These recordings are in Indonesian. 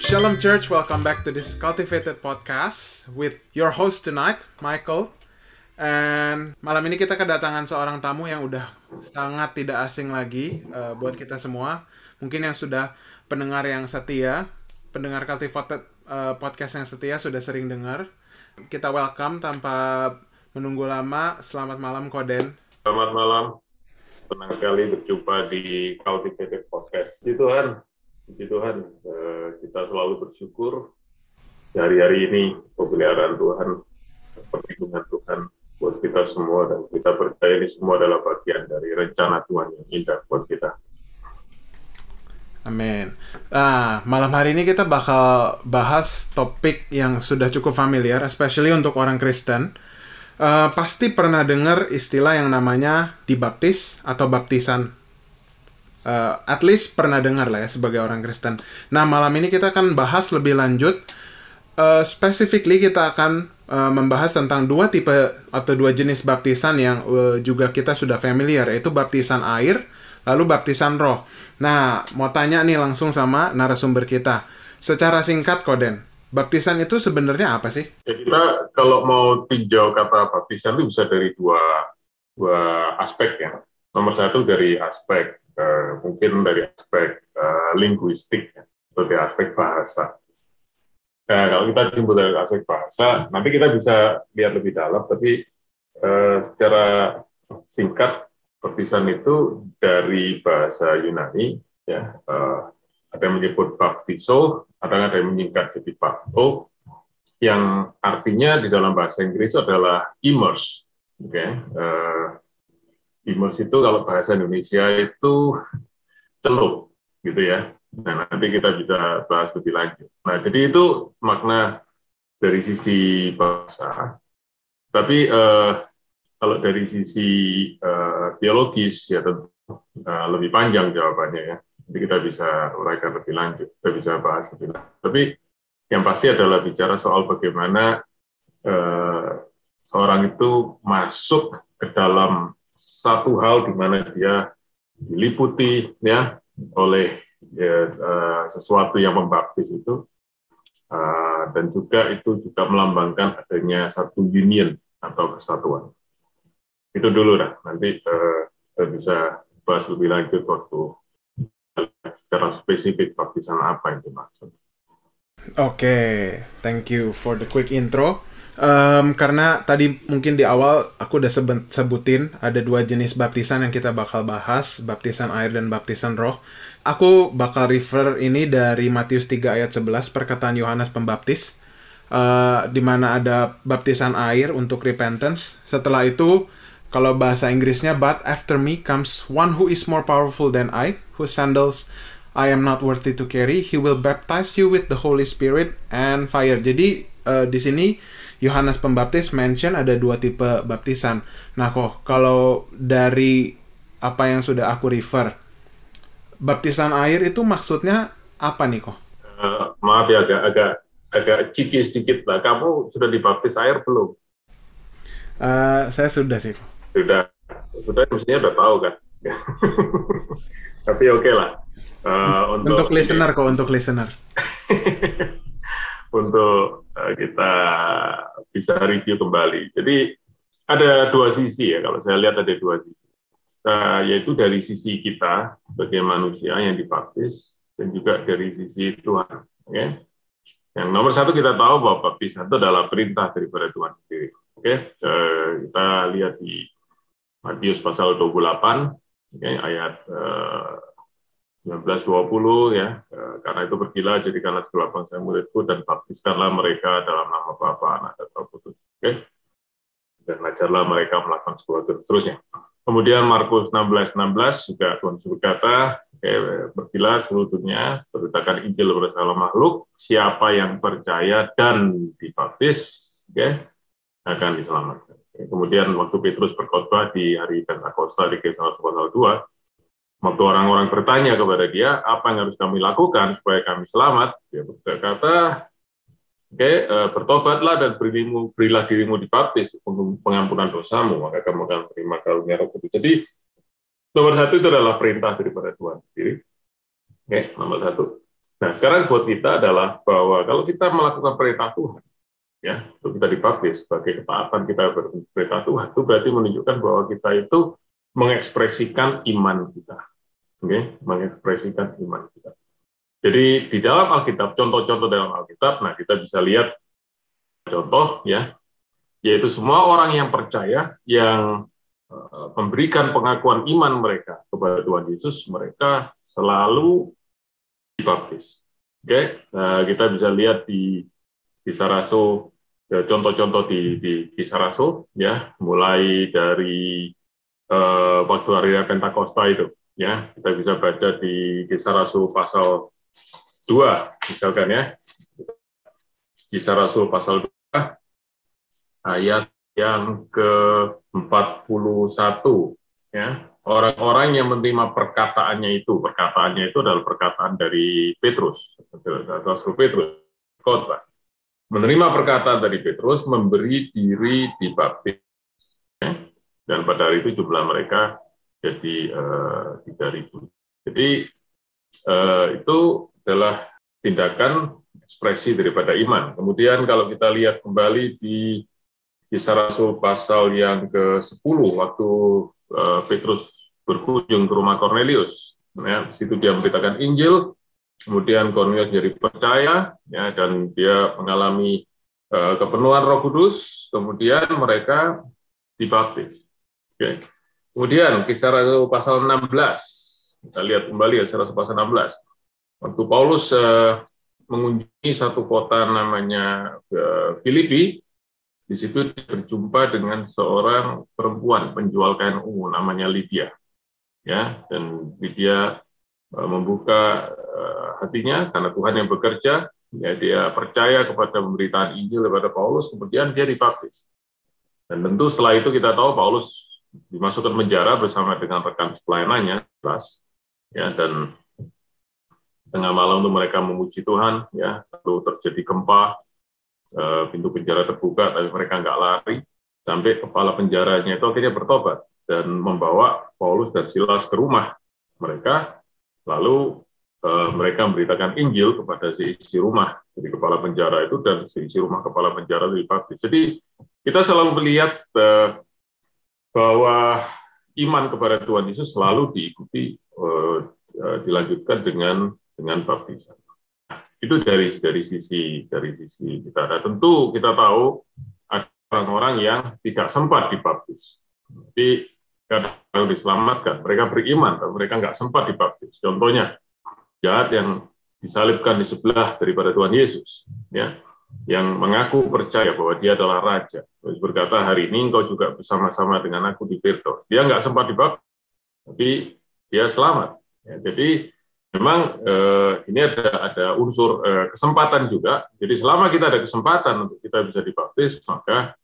Shalom Church, welcome back to this Cultivated Podcast with your host tonight, Michael. And malam ini kita kedatangan seorang tamu yang udah sangat tidak asing lagi uh, buat kita semua. Mungkin yang sudah pendengar yang setia, pendengar Cultivated uh, Podcast yang setia sudah sering dengar. Kita welcome tanpa menunggu lama. Selamat malam Koden. Selamat malam. Senang sekali berjumpa di Cultivated Podcast. Puji Tuhan, puji Tuhan, eh, kita selalu bersyukur hari-hari ini pemeliharaan Tuhan, perlindungan Tuhan buat kita semua dan kita percaya ini semua adalah bagian dari rencana Tuhan yang indah buat kita. Amin. Nah, malam hari ini kita bakal bahas topik yang sudah cukup familiar, especially untuk orang Kristen. Uh, pasti pernah dengar istilah yang namanya dibaptis atau baptisan uh, at least pernah dengar lah ya sebagai orang Kristen. Nah malam ini kita akan bahas lebih lanjut. Uh, specifically kita akan uh, membahas tentang dua tipe atau dua jenis baptisan yang uh, juga kita sudah familiar yaitu baptisan air lalu baptisan roh. Nah mau tanya nih langsung sama narasumber kita. Secara singkat Koden, baptisan itu sebenarnya apa sih? Ya, kita kalau mau tinjau kata baptisan itu bisa dari dua dua aspek ya. Nomor satu dari aspek uh, mungkin dari aspek uh, linguistik ya, seperti aspek bahasa. Nah, kalau kita timbul dari aspek bahasa, nanti kita bisa lihat lebih dalam, tapi uh, secara singkat, perpisahan itu dari bahasa Yunani, ya, uh, ada yang menyebut baptiso, ada yang menyingkat jadi bapto, yang artinya di dalam bahasa Inggris adalah immerse. Okay? Uh, immerse itu kalau bahasa Indonesia itu celup gitu ya. Nah, nanti kita bisa bahas lebih lanjut. Nah, jadi itu makna dari sisi bahasa. Tapi eh, kalau dari sisi eh, biologis ya tentu eh, lebih panjang jawabannya ya. Jadi kita bisa uraikan lebih lanjut, kita bisa bahas lebih lanjut. Tapi yang pasti adalah bicara soal bagaimana eh, seorang itu masuk ke dalam satu hal di mana dia diliputi ya oleh ya, uh, sesuatu yang membaptis itu uh, dan juga itu juga melambangkan adanya satu union atau kesatuan. Itu dulu dah. Nanti uh, kita bisa bahas lebih lanjut waktu secara spesifik baptisan apa yang dimaksud. Oke, okay. thank you for the quick intro. Um, karena tadi mungkin di awal aku udah sebutin ada dua jenis baptisan yang kita bakal bahas, baptisan air dan baptisan roh. Aku bakal refer ini dari Matius 3 ayat 11 perkataan Yohanes Pembaptis uh, di mana ada baptisan air untuk repentance. Setelah itu kalau bahasa Inggrisnya but after me comes one who is more powerful than I, whose sandals I am not worthy to carry. He will baptize you with the Holy Spirit and fire. Jadi uh, di sini Yohanes Pembaptis mention ada dua tipe baptisan. Nah kok kalau dari apa yang sudah aku refer, baptisan air itu maksudnya apa nih kok? Uh, maaf ya agak agak agak ciki sedikit lah. Kamu sudah dibaptis air belum? Uh, saya sudah sih. Sudah, sudah mestinya udah tahu kan. Tapi oke okay lah. Uh, untuk, untuk listener kok, untuk listener. untuk uh, kita bisa review kembali. Jadi ada dua sisi ya, kalau saya lihat ada dua sisi. Uh, yaitu dari sisi kita sebagai manusia yang dibaptis dan juga dari sisi Tuhan. Okay? Yang nomor satu kita tahu bahwa baptisan itu adalah perintah daripada Tuhan sendiri. Oke, okay? kita lihat di Matius pasal 28 okay, ayat uh, 1920 ya. Eh, karena itu pergilah jadikanlah segala bangsa muridku dan baptiskanlah mereka dalam nama Bapa Anak dan Roh Kudus. Oke? Okay? dan ajarlah mereka melakukan sebuah terus terusnya kemudian Markus 16 16 juga Tuhan berkata okay, pergilah seluruh dunia beritakan Injil kepada segala makhluk siapa yang percaya dan dibaptis okay, akan diselamatkan. Kemudian waktu Petrus berkhotbah di hari Pentakosta di kisah pasal 2 Waktu orang-orang bertanya kepada dia, apa yang harus kami lakukan supaya kami selamat? Dia berkata, oke, okay, eh, bertobatlah dan berimu, berilah dirimu dibaptis untuk pengampunan dosamu, maka kamu akan menerima karunia roh kudus. Jadi, Nomor satu itu adalah perintah daripada Tuhan sendiri. Oke, nomor satu. Nah, sekarang buat kita adalah bahwa kalau kita melakukan perintah Tuhan, ya, untuk kita dibaptis sebagai ketaatan kita perintah Tuhan, itu berarti menunjukkan bahwa kita itu mengekspresikan iman kita. Oke, mengekspresikan iman kita. Jadi di dalam Alkitab, contoh-contoh dalam Alkitab, nah kita bisa lihat contoh ya, yaitu semua orang yang percaya, yang eh, memberikan pengakuan iman mereka kepada Tuhan Yesus, mereka selalu dibaptis. Oke, nah, kita bisa lihat di kisah rasul, ya, contoh-contoh di, di kisah rasul, ya, mulai dari uh, waktu hari Pentakosta itu, ya, kita bisa baca di kisah rasul pasal 2, misalkan ya, kisah rasul pasal 2, ayat yang ke-41, ya, orang-orang yang menerima perkataannya itu, perkataannya itu adalah perkataan dari Petrus, Rasul Petrus, khotbah. Menerima perkataan dari Petrus, memberi diri dibaptis. Dan pada hari itu jumlah mereka jadi uh, 3.000. Jadi uh, itu adalah tindakan ekspresi daripada iman. Kemudian kalau kita lihat kembali di kisah Rasul pasal yang ke-10 waktu uh, Petrus berkunjung ke rumah Cornelius. Ya, situ dia memberitakan Injil, kemudian Cornelius jadi percaya, ya, dan dia mengalami uh, kepenuhan Roh Kudus, kemudian mereka dibaptis. Oke. Kemudian kisah Rasul pasal 16, kita lihat kembali ya kisah Rasul pasal 16. Waktu Paulus uh, mengunjungi satu kota namanya uh, Filipi, di situ berjumpa dengan seorang perempuan penjual kain ungu namanya Lydia ya dan dia uh, membuka uh, hatinya karena Tuhan yang bekerja ya dia percaya kepada pemberitaan Injil kepada Paulus kemudian dia dibaptis dan tentu setelah itu kita tahu Paulus dimasukkan penjara bersama dengan rekan pelayanannya kelas ya dan tengah malam untuk mereka memuji Tuhan ya lalu terjadi gempa uh, pintu penjara terbuka tapi mereka nggak lari sampai kepala penjaranya itu akhirnya bertobat dan membawa Paulus dan Silas ke rumah mereka, lalu uh, mereka memberitakan Injil kepada si isi rumah dari kepala penjara itu dan si isi rumah kepala penjara itu dibaptis. Jadi kita selalu melihat uh, bahwa iman kepada Tuhan Yesus selalu diikuti uh, uh, dilanjutkan dengan dengan baptisan. Nah, itu dari dari sisi dari sisi kita. Nah, tentu kita tahu ada orang-orang yang tidak sempat dibaptis. Tapi kadang diselamatkan. Mereka beriman, tapi mereka nggak sempat dibaptis. Contohnya, jahat yang disalibkan di sebelah daripada Tuhan Yesus, ya, yang mengaku percaya bahwa dia adalah raja. Terus berkata, hari ini engkau juga bersama-sama dengan aku di Pirto. Dia nggak sempat dibaptis, tapi dia selamat. Ya, jadi memang eh, ini ada ada unsur eh, kesempatan juga. Jadi selama kita ada kesempatan untuk kita bisa dibaptis, maka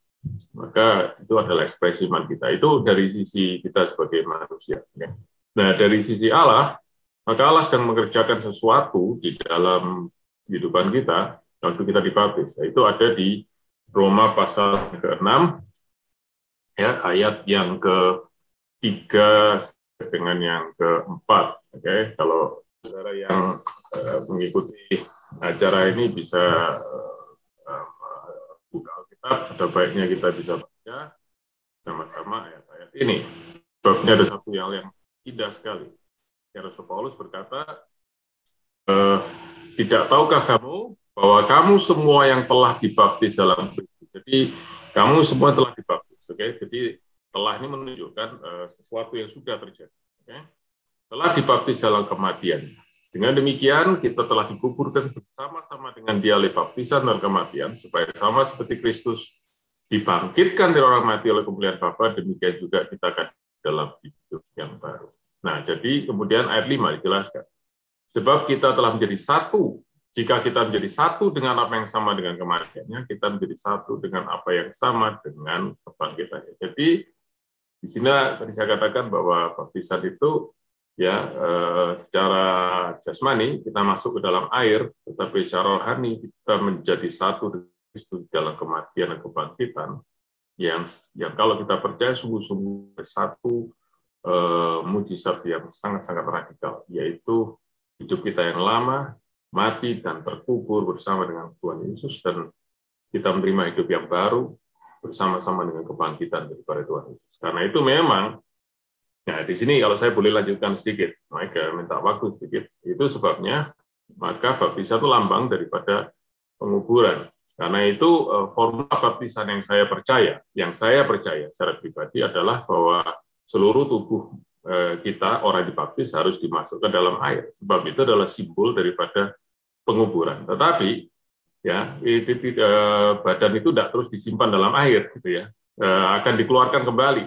maka itu adalah ekspresi iman kita. Itu dari sisi kita sebagai manusia. Ya. Nah, dari sisi Allah, maka Allah sedang mengerjakan sesuatu di dalam kehidupan kita waktu kita dibaptis. Itu ada di Roma pasal ke-6, ya, ayat yang ke-3 dengan yang ke-4. Oke, okay? kalau saudara yang uh, mengikuti acara ini bisa uh, buka ada baiknya kita bisa baca sama-sama ayat-ayat ini. Sebabnya ada satu yang yang indah sekali. Ya Rasul Paulus berkata, e, tidak tahukah kamu bahwa kamu semua yang telah dibaptis dalam Kristus. Jadi kamu semua telah dibaptis, oke? Okay? Jadi telah ini menunjukkan uh, sesuatu yang sudah terjadi. Okay? Telah dibaptis dalam kematian. Dengan demikian, kita telah dikuburkan bersama-sama dengan dia oleh baptisan dan kematian, supaya sama seperti Kristus dibangkitkan dari orang mati oleh kemuliaan Bapa, demikian juga kita akan dalam hidup yang baru. Nah, jadi kemudian ayat 5 dijelaskan. Sebab kita telah menjadi satu, jika kita menjadi satu dengan apa yang sama dengan kematiannya, kita menjadi satu dengan apa yang sama dengan kebangkitannya. Jadi, di sini tadi saya katakan bahwa baptisan itu ya eh, secara jasmani kita masuk ke dalam air, tetapi secara rohani kita menjadi satu Kristus dalam kematian dan kebangkitan yang yang kalau kita percaya sungguh-sungguh bersatu uh, mujizat yang sangat-sangat radikal, yaitu hidup kita yang lama, mati dan terkubur bersama dengan Tuhan Yesus dan kita menerima hidup yang baru bersama-sama dengan kebangkitan daripada Tuhan Yesus. Karena itu memang Nah, di sini kalau saya boleh lanjutkan sedikit, Mike minta waktu sedikit. Itu sebabnya maka baptisan itu lambang daripada penguburan. Karena itu eh, formula baptisan yang saya percaya, yang saya percaya secara pribadi adalah bahwa seluruh tubuh eh, kita orang dibaptis harus dimasukkan dalam air. Sebab itu adalah simbol daripada penguburan. Tetapi ya eh, badan itu tidak terus disimpan dalam air, gitu ya, akan dikeluarkan kembali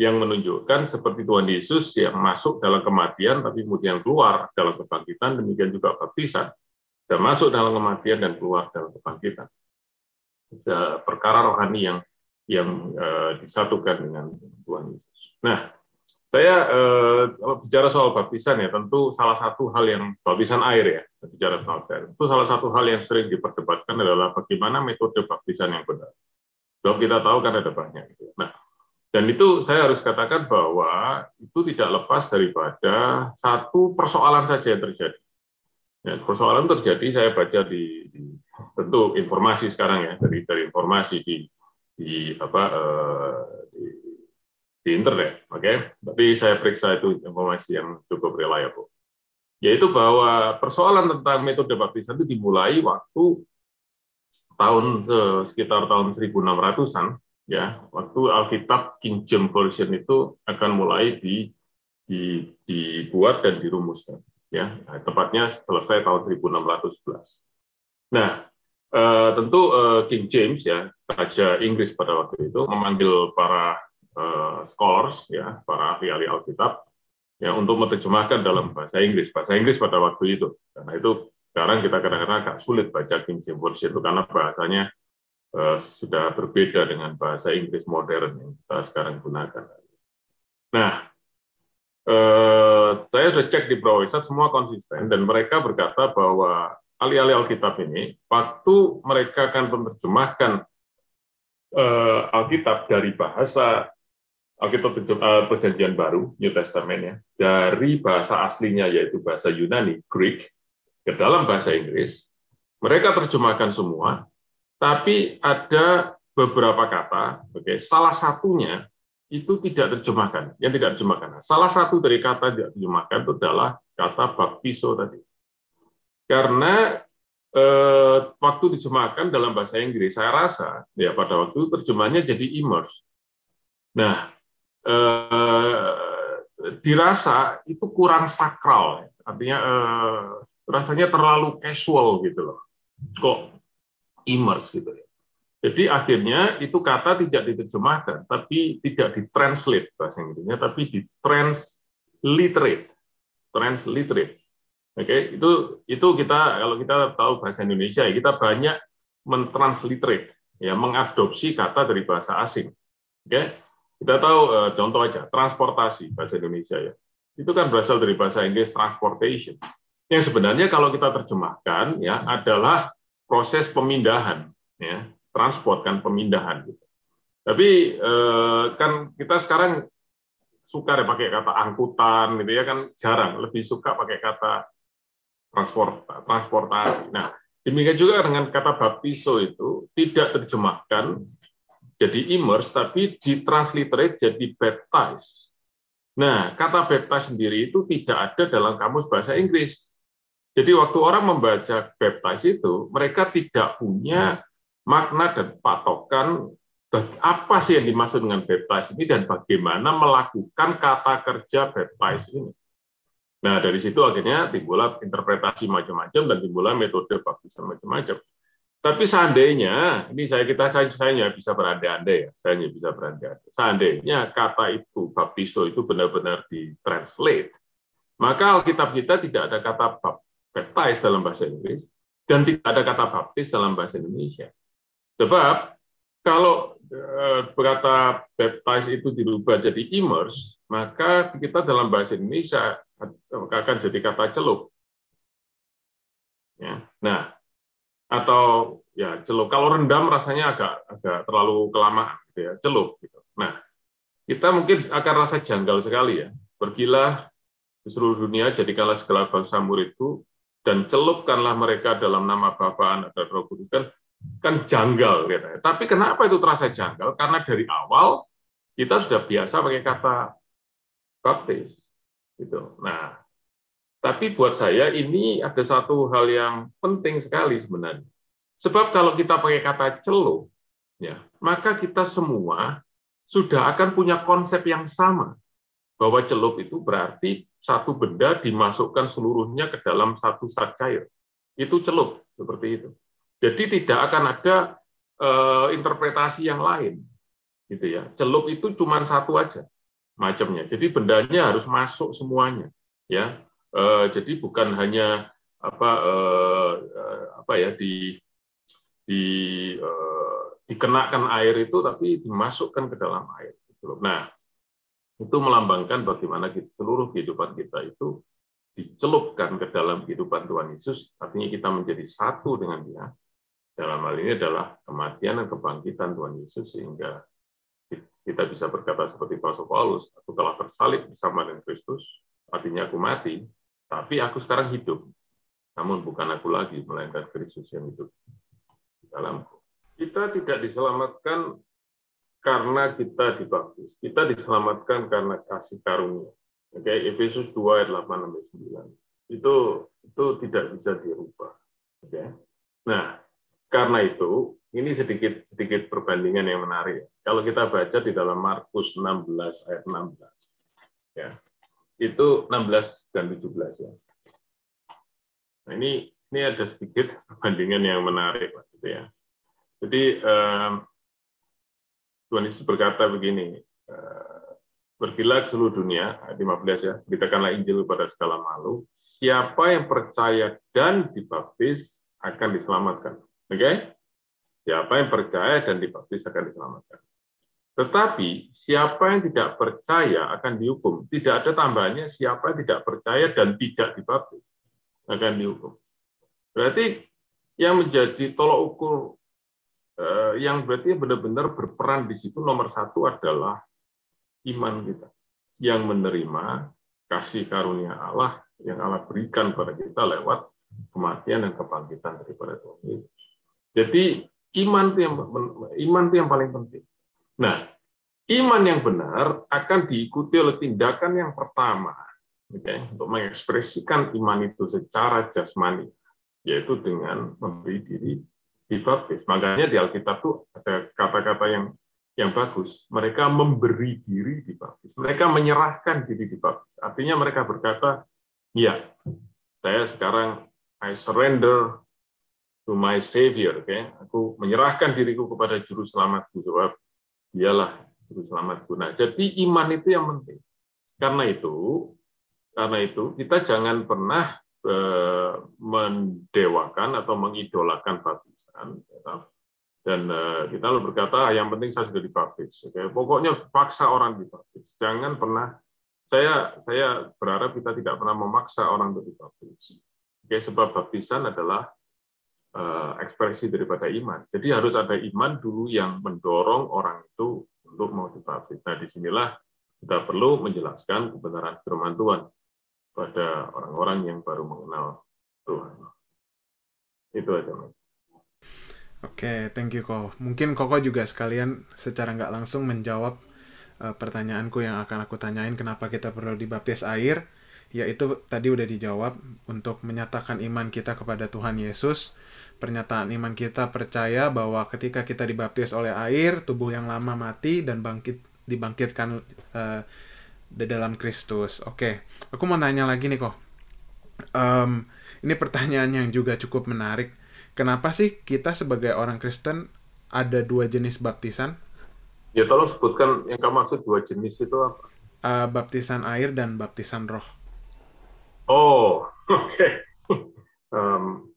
yang menunjukkan seperti Tuhan Yesus yang masuk dalam kematian tapi kemudian keluar dalam kebangkitan, demikian juga baptisan dan masuk dalam kematian dan keluar dalam kebangkitan. Perkara rohani yang yang uh, disatukan dengan Tuhan Yesus. Nah, saya uh, bicara soal baptisan ya, tentu salah satu hal yang baptisan air ya, bicara soal air. Itu salah satu hal yang sering diperdebatkan adalah bagaimana metode baptisan yang benar. Kalau kita tahu kan ada banyak. Gitu. Nah, dan itu saya harus katakan bahwa itu tidak lepas daripada satu persoalan saja yang terjadi. Ya, persoalan terjadi saya baca di, di tentu informasi sekarang ya dari dari informasi di di apa uh, di, di internet, oke? Okay? Tapi saya periksa itu informasi yang cukup reliable. Yaitu bahwa persoalan tentang metode baptisan itu dimulai waktu tahun sekitar tahun 1600-an ya waktu Alkitab King James Version itu akan mulai di, di, dibuat dan dirumuskan ya nah, tepatnya selesai tahun 1611. Nah eh, tentu eh, King James ya raja Inggris pada waktu itu memanggil para eh, scholars ya para ahli-ahli Alkitab ya untuk menerjemahkan dalam bahasa Inggris bahasa Inggris pada waktu itu karena itu sekarang kita kadang-kadang agak sulit baca King James Version itu karena bahasanya uh, sudah berbeda dengan bahasa Inggris modern yang kita sekarang gunakan. Nah, uh, saya sudah cek di Browser semua konsisten dan mereka berkata bahwa alih-alih Alkitab ini, waktu mereka akan menerjemahkan uh, Alkitab dari bahasa Alkitab uh, Perjanjian Baru, New Testament ya, dari bahasa aslinya yaitu bahasa Yunani, Greek, ke dalam bahasa Inggris, mereka terjemahkan semua tapi ada beberapa kata, oke, okay, salah satunya itu tidak terjemahkan, yang tidak terjemahkan. Salah satu dari kata tidak terjemahkan itu adalah kata baptiso tadi. Karena eh, waktu diterjemahkan dalam bahasa Inggris, saya rasa ya pada waktu itu terjemahnya jadi immerse. Nah, eh, dirasa itu kurang sakral, artinya eh, rasanya terlalu casual gitu loh. Kok immerse gitu ya. Jadi akhirnya itu kata tidak diterjemahkan, tapi tidak ditranslate bahasa Inggrisnya, tapi ditransliterate, transliterate. Oke, okay? itu itu kita kalau kita tahu bahasa Indonesia ya kita banyak mentransliterate, ya mengadopsi kata dari bahasa asing. Oke, okay? Kita tahu uh, contoh aja transportasi bahasa Indonesia ya, itu kan berasal dari bahasa Inggris transportation. Yang sebenarnya kalau kita terjemahkan ya adalah proses pemindahan, ya transport kan pemindahan. Gitu. Tapi eh, kan kita sekarang suka deh pakai kata angkutan, gitu ya kan jarang, lebih suka pakai kata transport transportasi. Nah demikian juga dengan kata baptiso itu tidak terjemahkan jadi immerse, tapi ditransliterate jadi baptize. Nah, kata baptize sendiri itu tidak ada dalam kamus bahasa Inggris. Jadi waktu orang membaca baptize itu, mereka tidak punya makna dan patokan apa sih yang dimaksud dengan baptize ini dan bagaimana melakukan kata kerja baptize ini. Nah, dari situ akhirnya timbullah interpretasi macam-macam dan timbullah metode baptisan macam-macam. Tapi seandainya, ini saya kita saya, saya bisa berandai-andai ya, saya hanya bisa berandai-andai. Seandainya kata itu baptiso itu benar-benar ditranslate, maka Alkitab kita tidak ada kata baptize dalam bahasa Inggris dan tidak ada kata baptis dalam bahasa Indonesia. Sebab kalau eh, berkata baptize itu dirubah jadi immerse, maka kita dalam bahasa Indonesia akan jadi kata celup. Ya. Nah, atau ya celup. Kalau rendam rasanya agak agak terlalu kelamaan, gitu ya, celup. Gitu. Nah, kita mungkin akan rasa janggal sekali ya. Pergilah ke seluruh dunia, jadikanlah segala bangsa muridku, dan celupkanlah mereka dalam nama Bapa, Anak, dan Roh Kudus. Kan, kan janggal. Katanya. Tapi kenapa itu terasa janggal? Karena dari awal kita sudah biasa pakai kata baptis. Gitu. Nah, tapi buat saya ini ada satu hal yang penting sekali sebenarnya. Sebab kalau kita pakai kata celup, ya, maka kita semua sudah akan punya konsep yang sama bahwa celup itu berarti satu benda dimasukkan seluruhnya ke dalam satu zat cair. Itu celup, seperti itu. Jadi tidak akan ada uh, interpretasi yang lain. gitu ya. Celup itu cuma satu aja macamnya. Jadi bendanya harus masuk semuanya. ya. Uh, jadi bukan hanya apa uh, apa ya di di uh, dikenakan air itu tapi dimasukkan ke dalam air. Gitu nah, itu melambangkan bagaimana kita, seluruh kehidupan kita itu dicelupkan ke dalam kehidupan Tuhan Yesus, artinya kita menjadi satu dengan Dia. Dalam hal ini adalah kematian dan kebangkitan Tuhan Yesus sehingga kita bisa berkata seperti Rasul Paulus, aku telah tersalib bersama dengan Kristus, artinya aku mati, tapi aku sekarang hidup. Namun bukan aku lagi, melainkan Kristus yang hidup dalamku. Kita tidak diselamatkan karena kita dibaptis. Kita diselamatkan karena kasih karunia. Oke, okay? Efesus 2 ayat 8 sampai 9. Itu itu tidak bisa dirubah. Oke. Okay? Nah, karena itu ini sedikit sedikit perbandingan yang menarik. Kalau kita baca di dalam Markus 16 ayat 16. Ya. Itu 16 dan 17 ya. Nah, ini ini ada sedikit perbandingan yang menarik gitu ya. Jadi um, Tuhan Yesus berkata begini, eh, Pergilah ke seluruh dunia, 15 ya, beritakanlah Injil kepada segala makhluk. Siapa yang percaya dan dibaptis akan diselamatkan. Oke? Okay? Siapa yang percaya dan dibaptis akan diselamatkan. Tetapi siapa yang tidak percaya akan dihukum. Tidak ada tambahannya siapa yang tidak percaya dan tidak dibaptis akan dihukum. Berarti yang menjadi tolok ukur Eh, yang berarti benar-benar berperan di situ nomor satu adalah iman kita yang menerima kasih karunia Allah yang Allah berikan pada kita lewat kematian dan kebangkitan daripada Tuhan Yesus. Jadi iman itu yang iman itu yang paling penting. Nah, iman yang benar akan diikuti oleh tindakan yang pertama, okay, untuk mengekspresikan iman itu secara jasmani, yaitu dengan memberi diri dibaptis. Makanya di Alkitab tuh ada kata-kata yang yang bagus. Mereka memberi diri dibaptis. Mereka menyerahkan diri dibaptis. Artinya mereka berkata, ya, saya sekarang I surrender to my Savior. Okay? Aku menyerahkan diriku kepada Juru Selamatku. Sebab dialah Juru Selamatku. Nah, jadi iman itu yang penting. Karena itu, karena itu kita jangan pernah eh, mendewakan atau mengidolakan baptis Ya. Dan eh, kita lalu berkata, ah, yang penting saya sudah dibaptis. Oke, pokoknya paksa orang dibaptis. Jangan pernah saya saya berharap kita tidak pernah memaksa orang untuk dibaptis. Oke, sebab baptisan adalah ekspresi daripada iman. Jadi harus ada iman dulu yang mendorong orang itu untuk mau dibaptis. Nah, di sinilah kita perlu menjelaskan kebenaran firman Tuhan pada orang-orang yang baru mengenal Tuhan. Itu aja, Mas. Oke, thank you Koko. Mungkin Koko juga sekalian secara nggak langsung menjawab uh, pertanyaanku yang akan aku tanyain kenapa kita perlu dibaptis air. Yaitu tadi udah dijawab untuk menyatakan iman kita kepada Tuhan Yesus. Pernyataan iman kita percaya bahwa ketika kita dibaptis oleh air, tubuh yang lama mati dan bangkit dibangkitkan uh, di dalam Kristus. Oke, okay. aku mau nanya lagi nih kok. Um, ini pertanyaan yang juga cukup menarik Kenapa sih kita sebagai orang Kristen ada dua jenis baptisan? Ya tolong sebutkan yang kamu maksud dua jenis itu apa? Uh, baptisan air dan baptisan roh. Oh, oke. Okay. um,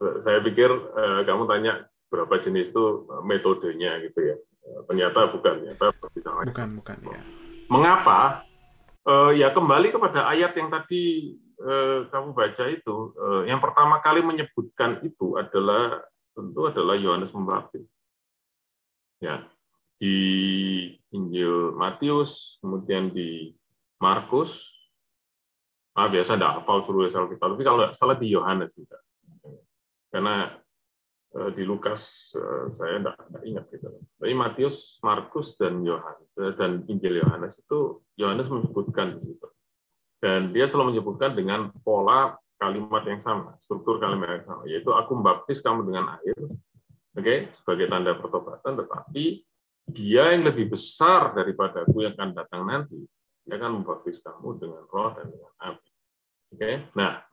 saya pikir uh, kamu tanya berapa jenis itu uh, metodenya gitu ya. Uh, ternyata bukan, ternyata air. Bukan, bukan ya. Mengapa? Ya kembali kepada ayat yang tadi eh, kamu baca itu, eh, yang pertama kali menyebutkan itu adalah tentu adalah Yohanes Pembaptis. Ya, di Injil Matius, kemudian di Markus, ah biasa ada hafal seluruh kita, tapi kalau nggak salah di Yohanes juga. Karena eh, di Lukas eh, saya tidak ingat gitu. Tapi Matius, Markus dan Yohanes eh, dan Injil Yohanes itu Yohanes menyebutkan di situ. Dan dia selalu menyebutkan dengan pola kalimat yang sama, struktur kalimat yang sama, yaitu aku membaptis kamu dengan air, oke, okay, sebagai tanda pertobatan, tetapi dia yang lebih besar daripada aku yang akan datang nanti, dia akan membaptis kamu dengan roh dan dengan api. Oke, okay? nah,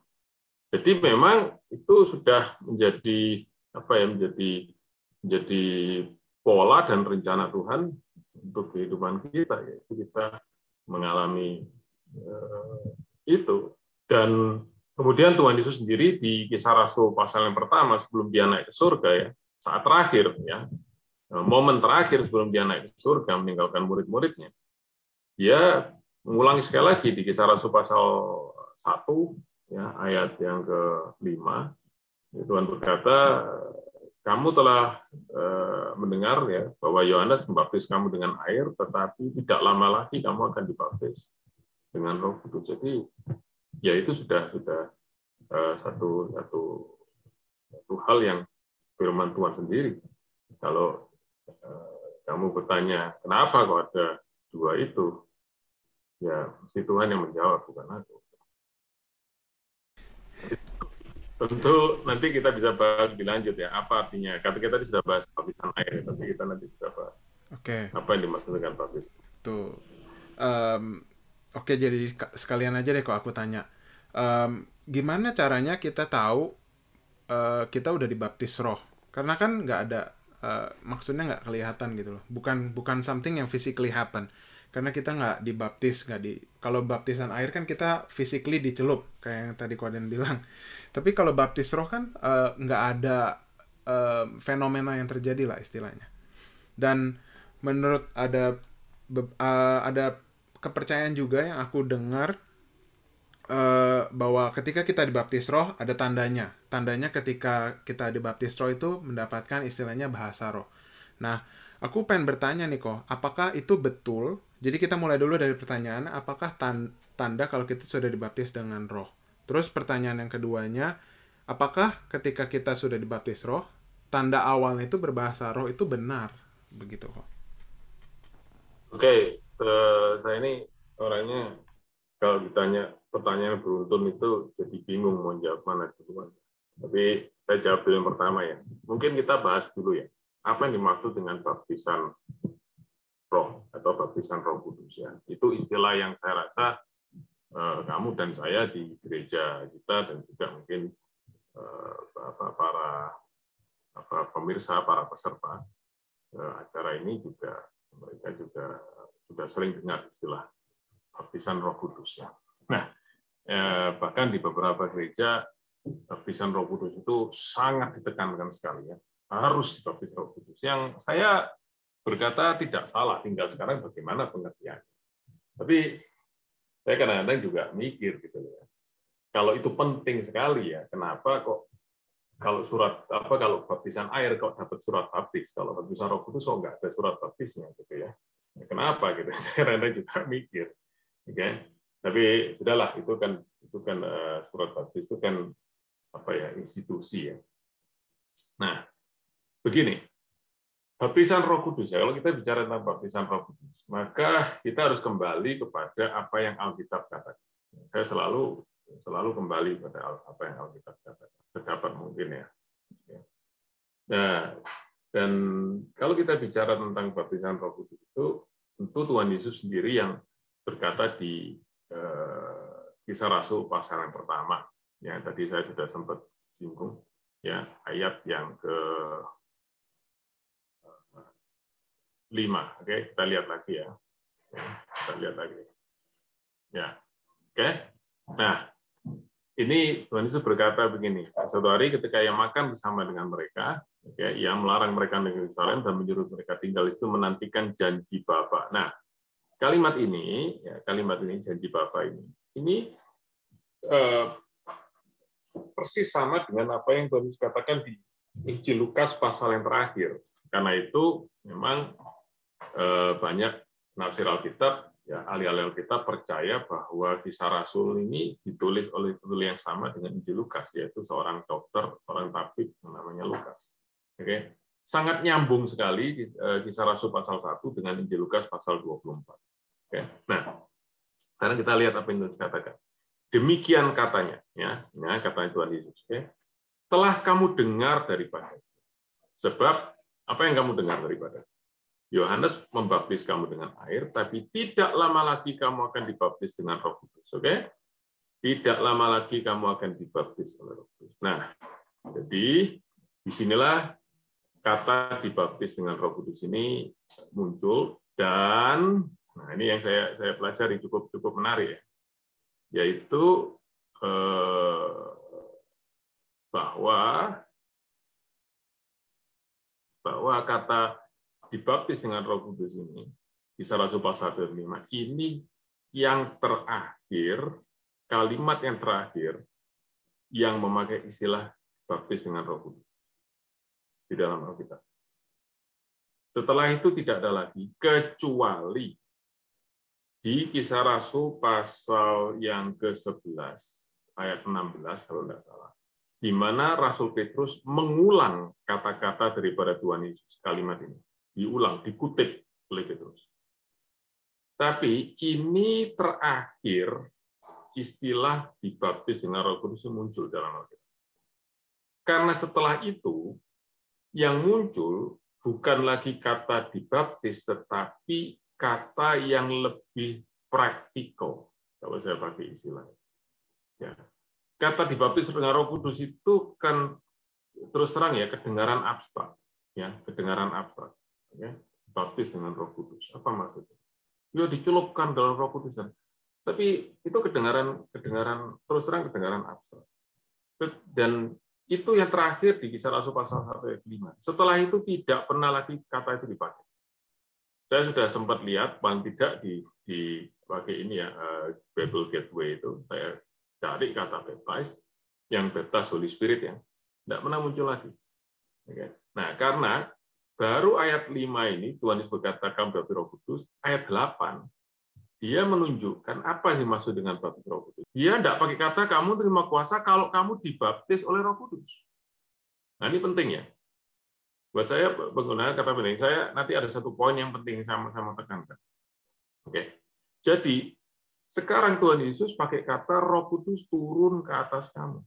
jadi memang itu sudah menjadi apa ya menjadi menjadi pola dan rencana Tuhan untuk kehidupan kita, yaitu kita mengalami uh, itu dan Kemudian Tuhan Yesus sendiri di kisah Rasul pasal yang pertama sebelum dia naik ke surga ya, saat terakhir ya, eh, momen terakhir sebelum dia naik ke surga meninggalkan murid-muridnya. Dia mengulangi sekali lagi di kisah Rasul pasal 1 ya, ayat yang ke-5. Tuhan berkata, kamu telah eh, mendengar ya bahwa Yohanes membaptis kamu dengan air, tetapi tidak lama lagi kamu akan dibaptis dengan Roh Kudus. Jadi ya itu sudah sudah uh, satu satu satu hal yang firman Tuhan sendiri. Kalau uh, kamu bertanya kenapa kok ada dua itu, ya si Tuhan yang menjawab bukan aku. Tentu nanti kita bisa bahas lebih lanjut ya apa artinya. Kata kita tadi sudah bahas lapisan air, tapi kita nanti bisa bahas. Oke. Okay. Apa yang dimaksud dengan lapis? Tuh. Um, Oke, jadi sekalian aja deh kok aku tanya. Um, gimana caranya kita tahu uh, kita udah dibaptis roh? Karena kan nggak ada, uh, maksudnya nggak kelihatan gitu loh. Bukan bukan something yang physically happen. Karena kita nggak dibaptis, nggak di. Kalau baptisan air kan kita physically dicelup, kayak yang tadi Koden bilang. Tapi kalau baptis roh kan uh, nggak ada uh, fenomena yang terjadi lah istilahnya. Dan menurut ada uh, ada kepercayaan juga yang aku dengar uh, bahwa ketika kita dibaptis roh ada tandanya. Tandanya ketika kita dibaptis roh itu mendapatkan istilahnya bahasa roh. Nah, aku pengen bertanya nih kok, apakah itu betul? Jadi kita mulai dulu dari pertanyaan, apakah tanda kalau kita sudah dibaptis dengan roh? Terus pertanyaan yang keduanya, apakah ketika kita sudah dibaptis roh, tanda awalnya itu berbahasa roh itu benar? Begitu kok. Oke, okay uh, saya ini orangnya kalau ditanya pertanyaan beruntun itu jadi bingung mau jawab mana duluan. Tapi saya jawab dulu yang pertama ya. Mungkin kita bahas dulu ya. Apa yang dimaksud dengan baptisan roh atau baptisan roh kudus ya. Itu istilah yang saya rasa uh, kamu dan saya di gereja kita dan juga mungkin uh, para pemirsa, para peserta uh, acara ini juga mereka juga sudah sering dengar istilah baptisan Roh Kudus ya. Nah, eh, bahkan di beberapa gereja baptisan Roh Kudus itu sangat ditekankan sekali ya. Harus baptis Roh Kudus. Yang saya berkata tidak salah, tinggal sekarang bagaimana pengertian. Tapi saya kadang-kadang juga mikir gitu ya. Kalau itu penting sekali ya, kenapa kok kalau surat apa kalau baptisan air kok dapat surat baptis, kalau baptisan Roh Kudus kok nggak ada surat baptisnya gitu ya. Kenapa gitu? Saya rada juga mikir, oke? Okay? Tapi sudahlah itu kan itu kan uh, surat baptis itu kan apa ya institusi ya. Nah, begini, baptisan Roh Kudus ya. Kalau kita bicara tentang baptisan Roh Kudus, maka kita harus kembali kepada apa yang Alkitab katakan. Saya selalu selalu kembali pada apa yang Alkitab katakan, sedapat mungkin ya. Nah, dan kalau kita bicara tentang baptisan Roh Kudus itu tentu Tuhan Yesus sendiri yang berkata di eh, kisah Rasul pasal yang pertama. Ya, tadi saya sudah sempat singgung ya ayat yang ke 5. Oke, okay, kita lihat lagi ya. Kita lihat lagi. Ya. Oke. Ya, okay. Nah, ini Tuhan Yesus berkata begini, suatu hari ketika ia makan bersama dengan mereka, ya, ia melarang mereka dari Yerusalem dan menyuruh mereka tinggal itu menantikan janji Bapa. Nah, kalimat ini, ya, kalimat ini janji Bapa ini, ini eh, persis sama dengan apa yang Tuhan Yesus katakan di Injil Lukas pasal yang terakhir. Karena itu memang banyak nafsir Alkitab, ya ahli-ahli Alkitab percaya bahwa kisah Rasul ini ditulis oleh penulis yang sama dengan Injil Lukas, yaitu seorang dokter, seorang tabib namanya Lukas. Oke, sangat nyambung sekali eh, kisah Rasul pasal 1 dengan Injil Lukas pasal 24. Oke, nah sekarang kita lihat apa yang Yesus katakan. Demikian katanya, ya, ya kata Tuhan Yesus. Oke, telah kamu dengar daripada Sebab apa yang kamu dengar daripada Yohanes membaptis kamu dengan air, tapi tidak lama lagi kamu akan dibaptis dengan Roh Kudus. Oke? Okay? Tidak lama lagi kamu akan dibaptis oleh Roh Kudus. Nah, jadi di sinilah kata dibaptis dengan Roh Kudus ini muncul dan nah ini yang saya saya pelajari cukup cukup menarik ya, yaitu eh, bahwa bahwa kata dibaptis dengan Roh Kudus ini di salah satu pasal 5 ini yang terakhir kalimat yang terakhir yang memakai istilah baptis dengan Roh Kudus di dalam Alkitab. Setelah itu tidak ada lagi kecuali di kisah Rasul pasal yang ke-11 ayat 16 kalau tidak salah di mana Rasul Petrus mengulang kata-kata daripada Tuhan Yesus kalimat ini diulang, dikutip oleh Petrus. Tapi ini terakhir istilah dibaptis dengan Roh Kudus muncul dalam Alkitab. Karena setelah itu yang muncul bukan lagi kata dibaptis, tetapi kata yang lebih praktikal. Kalau saya pakai istilah. Ya. Kata dibaptis dengan Roh Kudus itu kan terus terang ya kedengaran abstrak, ya kedengaran abstrak ya, baptis dengan Roh Kudus. Apa maksudnya? Ya dicelupkan dalam Roh Kudus dan tapi itu kedengaran kedengaran terus terang kedengaran abstrak. Dan itu yang terakhir di kisah Rasul pasal 1 ayat 5. Setelah itu tidak pernah lagi kata itu dipakai. Saya sudah sempat lihat paling tidak di di pakai ini ya uh, Bible Gateway itu saya cari kata baptize yang baptize Holy Spirit ya. Tidak pernah muncul lagi. Nah, karena Baru ayat 5 ini Tuhan Yesus berkatakan baptis Roh Kudus, ayat 8 dia menunjukkan apa sih maksud dengan baptis Roh Kudus. Dia tidak pakai kata kamu terima kuasa kalau kamu dibaptis oleh Roh Kudus. Nah ini penting ya. Buat saya menggunakan kata penting, saya nanti ada satu poin yang penting sama-sama tekankan. Oke. Jadi sekarang Tuhan Yesus pakai kata Roh Kudus turun ke atas kamu.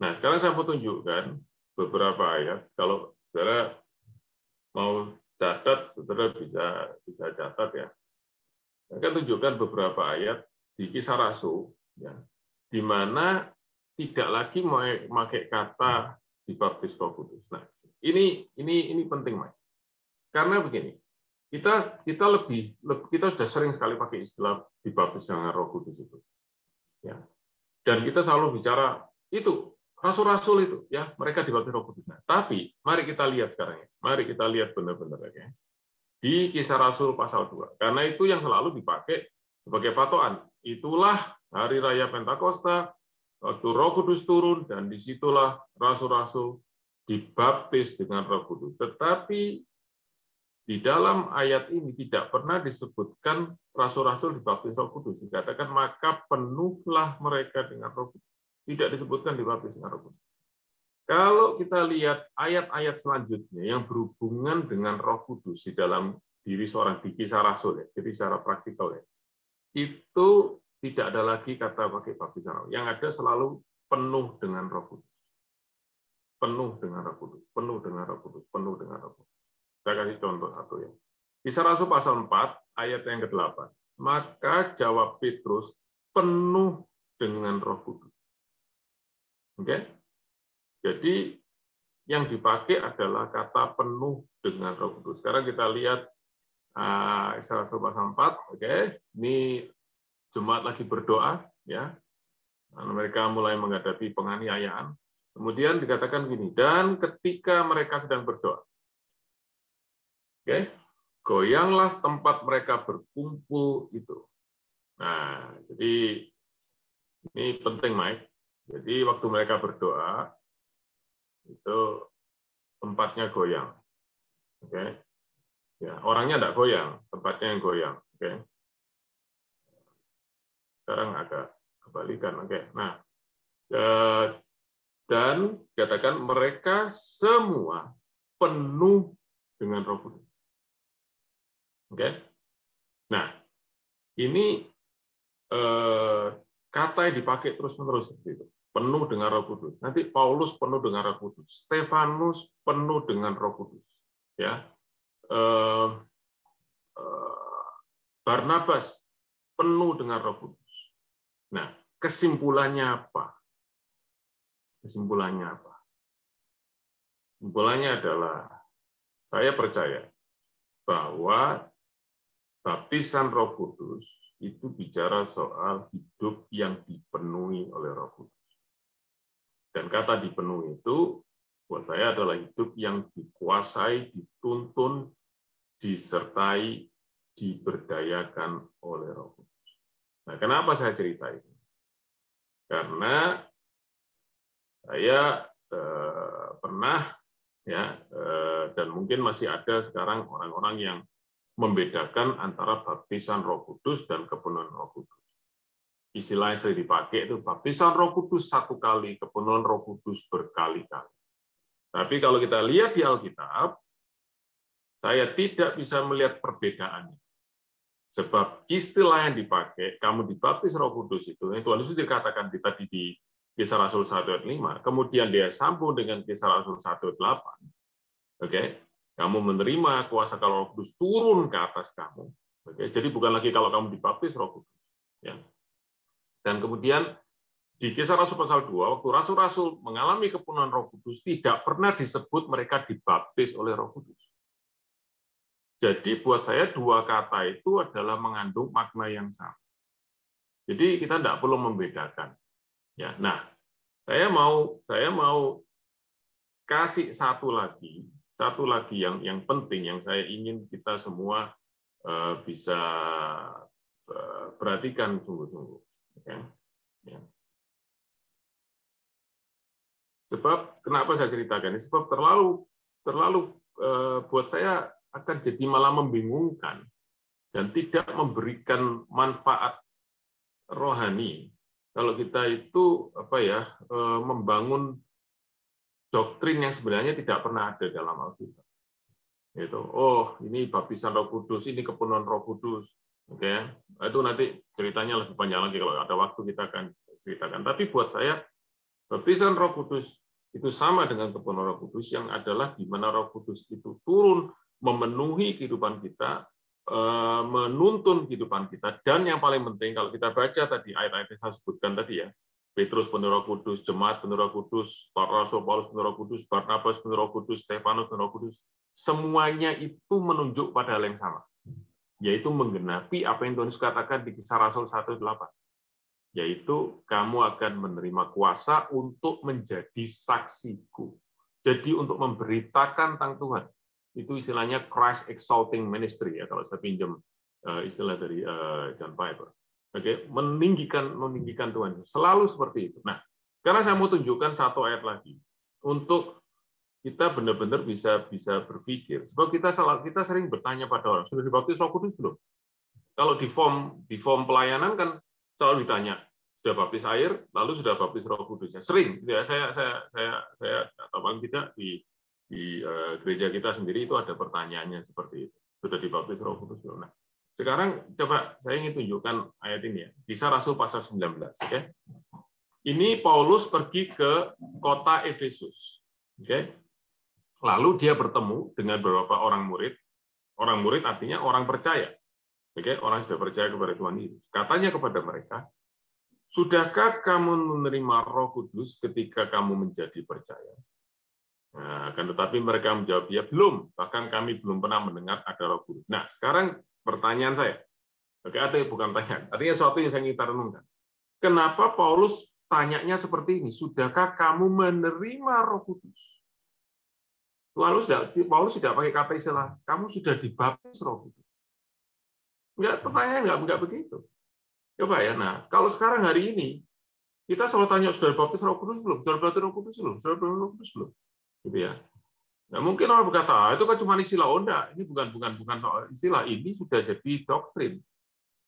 Nah, sekarang saya mau tunjukkan beberapa ayat. Kalau saudara mau catat, saudara bisa bisa catat ya. Saya akan tunjukkan beberapa ayat di kisah Rasul, ya, di mana tidak lagi memakai kata dibaptis Roh Kudus. Nah, ini ini ini penting, Mike. Karena begini, kita kita lebih, kita sudah sering sekali pakai istilah dibaptis dengan Roh Kudus itu. Ya. Dan kita selalu bicara itu rasul-rasul itu ya mereka dibaptis Roh Kudus. Nah, tapi mari kita lihat sekarang ya. Mari kita lihat benar-benar ya. Di Kisah Rasul pasal 2. Karena itu yang selalu dipakai sebagai patokan. Itulah hari raya Pentakosta waktu Roh Kudus turun dan di situlah rasul-rasul dibaptis dengan Roh Kudus. Tetapi di dalam ayat ini tidak pernah disebutkan rasul-rasul dibaptis Roh Kudus. Dikatakan maka penuhlah mereka dengan Roh Kudus tidak disebutkan di Roh Kudus. Kalau kita lihat ayat-ayat selanjutnya yang berhubungan dengan Roh Kudus di dalam diri seorang di kisah Rasul ya, jadi secara praktikal ya, itu tidak ada lagi kata pakai baptisan Yang ada selalu penuh dengan Roh Kudus. Penuh dengan Roh Kudus, penuh dengan Roh Kudus, penuh dengan Roh Kudus. Saya kasih contoh satu ya. Kisah Rasul pasal 4 ayat yang ke-8. Maka jawab Petrus penuh dengan Roh Kudus. Oke? Jadi yang dipakai adalah kata penuh dengan Roh Kudus. Sekarang kita lihat uh, Isra pasal 4, oke. Ini jemaat lagi berdoa ya. Nah, mereka mulai menghadapi penganiayaan. Kemudian dikatakan gini, dan ketika mereka sedang berdoa. Oke, goyanglah tempat mereka berkumpul itu. Nah, jadi ini penting, Mike. Jadi waktu mereka berdoa itu tempatnya goyang. Oke. Ya, orangnya tidak goyang, tempatnya yang goyang. Oke. Sekarang agak kebalikan. Oke. Nah, eh, dan katakan mereka semua penuh dengan Roh Kudus. Oke. Nah, ini eh, kata yang dipakai terus-menerus seperti itu. Penuh dengan Roh Kudus. Nanti Paulus penuh dengan Roh Kudus. Stefanus penuh dengan Roh Kudus. Ya, eh, eh, Barnabas penuh dengan Roh Kudus. Nah, kesimpulannya apa? Kesimpulannya apa? Kesimpulannya adalah saya percaya bahwa baptisan Roh Kudus itu bicara soal hidup yang dipenuhi oleh Roh Kudus. Dan kata dipenuhi itu buat saya adalah hidup yang dikuasai, dituntun, disertai, diberdayakan oleh Roh Kudus. Nah, kenapa saya cerita ini? Karena saya eh, pernah ya eh, dan mungkin masih ada sekarang orang-orang yang membedakan antara baptisan Roh Kudus dan kepenuhan Roh Kudus. Istilah yang sering dipakai itu baptisan Roh Kudus satu kali, kepenuhan Roh Kudus berkali-kali. Tapi kalau kita lihat di Alkitab, saya tidak bisa melihat perbedaannya. Sebab istilah yang dipakai, kamu dibaptis roh kudus itu, yang Tuhan Yesus dikatakan di tadi di kisah Rasul 1 ayat 5, kemudian dia sambung dengan kisah Rasul 1 ayat 8. Oke, okay? kamu menerima kuasa kalau roh kudus turun ke atas kamu. Oke, okay? jadi bukan lagi kalau kamu dibaptis roh kudus. Ya. Dan kemudian di kisah Rasul pasal 2, waktu Rasul-Rasul mengalami kepenuhan roh kudus, tidak pernah disebut mereka dibaptis oleh roh kudus. Jadi buat saya dua kata itu adalah mengandung makna yang sama. Jadi kita tidak perlu membedakan. Ya, nah saya mau saya mau kasih satu lagi, satu lagi yang yang penting yang saya ingin kita semua uh, bisa uh, perhatikan sungguh-sungguh. Ya. Ya. Sebab kenapa saya ceritakan ini? Sebab terlalu terlalu uh, buat saya akan jadi malah membingungkan dan tidak memberikan manfaat rohani kalau kita itu apa ya eh, membangun doktrin yang sebenarnya tidak pernah ada dalam Alkitab. Itu, oh ini baptisan Roh Kudus, ini kepenuhan Roh Kudus. Oke, okay. itu nanti ceritanya lebih panjang lagi kalau ada waktu kita akan ceritakan. Tapi buat saya baptisan Roh Kudus itu sama dengan kepenuhan Roh Kudus yang adalah di mana Roh Kudus itu turun memenuhi kehidupan kita, eh, menuntun kehidupan kita, dan yang paling penting kalau kita baca tadi ayat-ayat yang saya sebutkan tadi ya, Petrus penuh Roh Kudus, Jemaat penuh Roh Kudus, Rasul Paulus penuh Kudus, Barnabas penuh Roh Kudus, Stefanus penuh Kudus, semuanya itu menunjuk pada hal yang sama, yaitu menggenapi apa yang Tuhan katakan di kisah Rasul 1:8 yaitu kamu akan menerima kuasa untuk menjadi saksiku. Jadi untuk memberitakan tentang Tuhan itu istilahnya Christ Exalting Ministry ya kalau saya pinjam uh, istilah dari uh, John Piper. Oke, meninggikan meninggikan Tuhan. Selalu seperti itu. Nah, karena saya mau tunjukkan satu ayat lagi untuk kita benar-benar bisa bisa berpikir. Sebab kita salah kita sering bertanya pada orang, sudah dibaptis Roh Kudus belum? Kalau di form di form pelayanan kan selalu ditanya, sudah baptis air, lalu sudah baptis Roh Kudus. Ya, sering, ya, saya saya saya saya atau paling tidak di di uh, gereja kita sendiri itu ada pertanyaannya seperti itu. Sudah dibaptis Roh Kudus belum? Nah, sekarang coba saya ingin tunjukkan ayat ini ya. Kisah Rasul pasal 19, oke. Okay? Ini Paulus pergi ke kota Efesus. Oke. Okay? Lalu dia bertemu dengan beberapa orang murid. Orang murid artinya orang percaya. Oke, orang sudah percaya kepada Tuhan Yesus. Katanya kepada mereka, Sudahkah kamu menerima Roh Kudus ketika kamu menjadi percaya? Nah, akan tetapi mereka menjawab, ya belum, bahkan kami belum pernah mendengar ada roh kudus. Nah, sekarang pertanyaan saya, oke, atau bukan pertanyaan, artinya sesuatu yang saya ingin renungkan. Kenapa Paulus tanyanya seperti ini? Sudahkah kamu menerima roh kudus? Lalu sudah, Paulus tidak pakai kata istilah, kamu sudah dibaptis roh kudus. Enggak, pertanyaan enggak, enggak begitu. Coba ya, nah, kalau sekarang hari ini, kita selalu tanya, sudah dibaptis roh kudus belum? Sudah dibaptis roh kudus belum? Sudah dibaptis roh kudus belum? gitu ya. Nah, mungkin orang berkata, ah, itu kan cuma istilah Onda. Ini bukan bukan bukan soal istilah. Ini sudah jadi doktrin.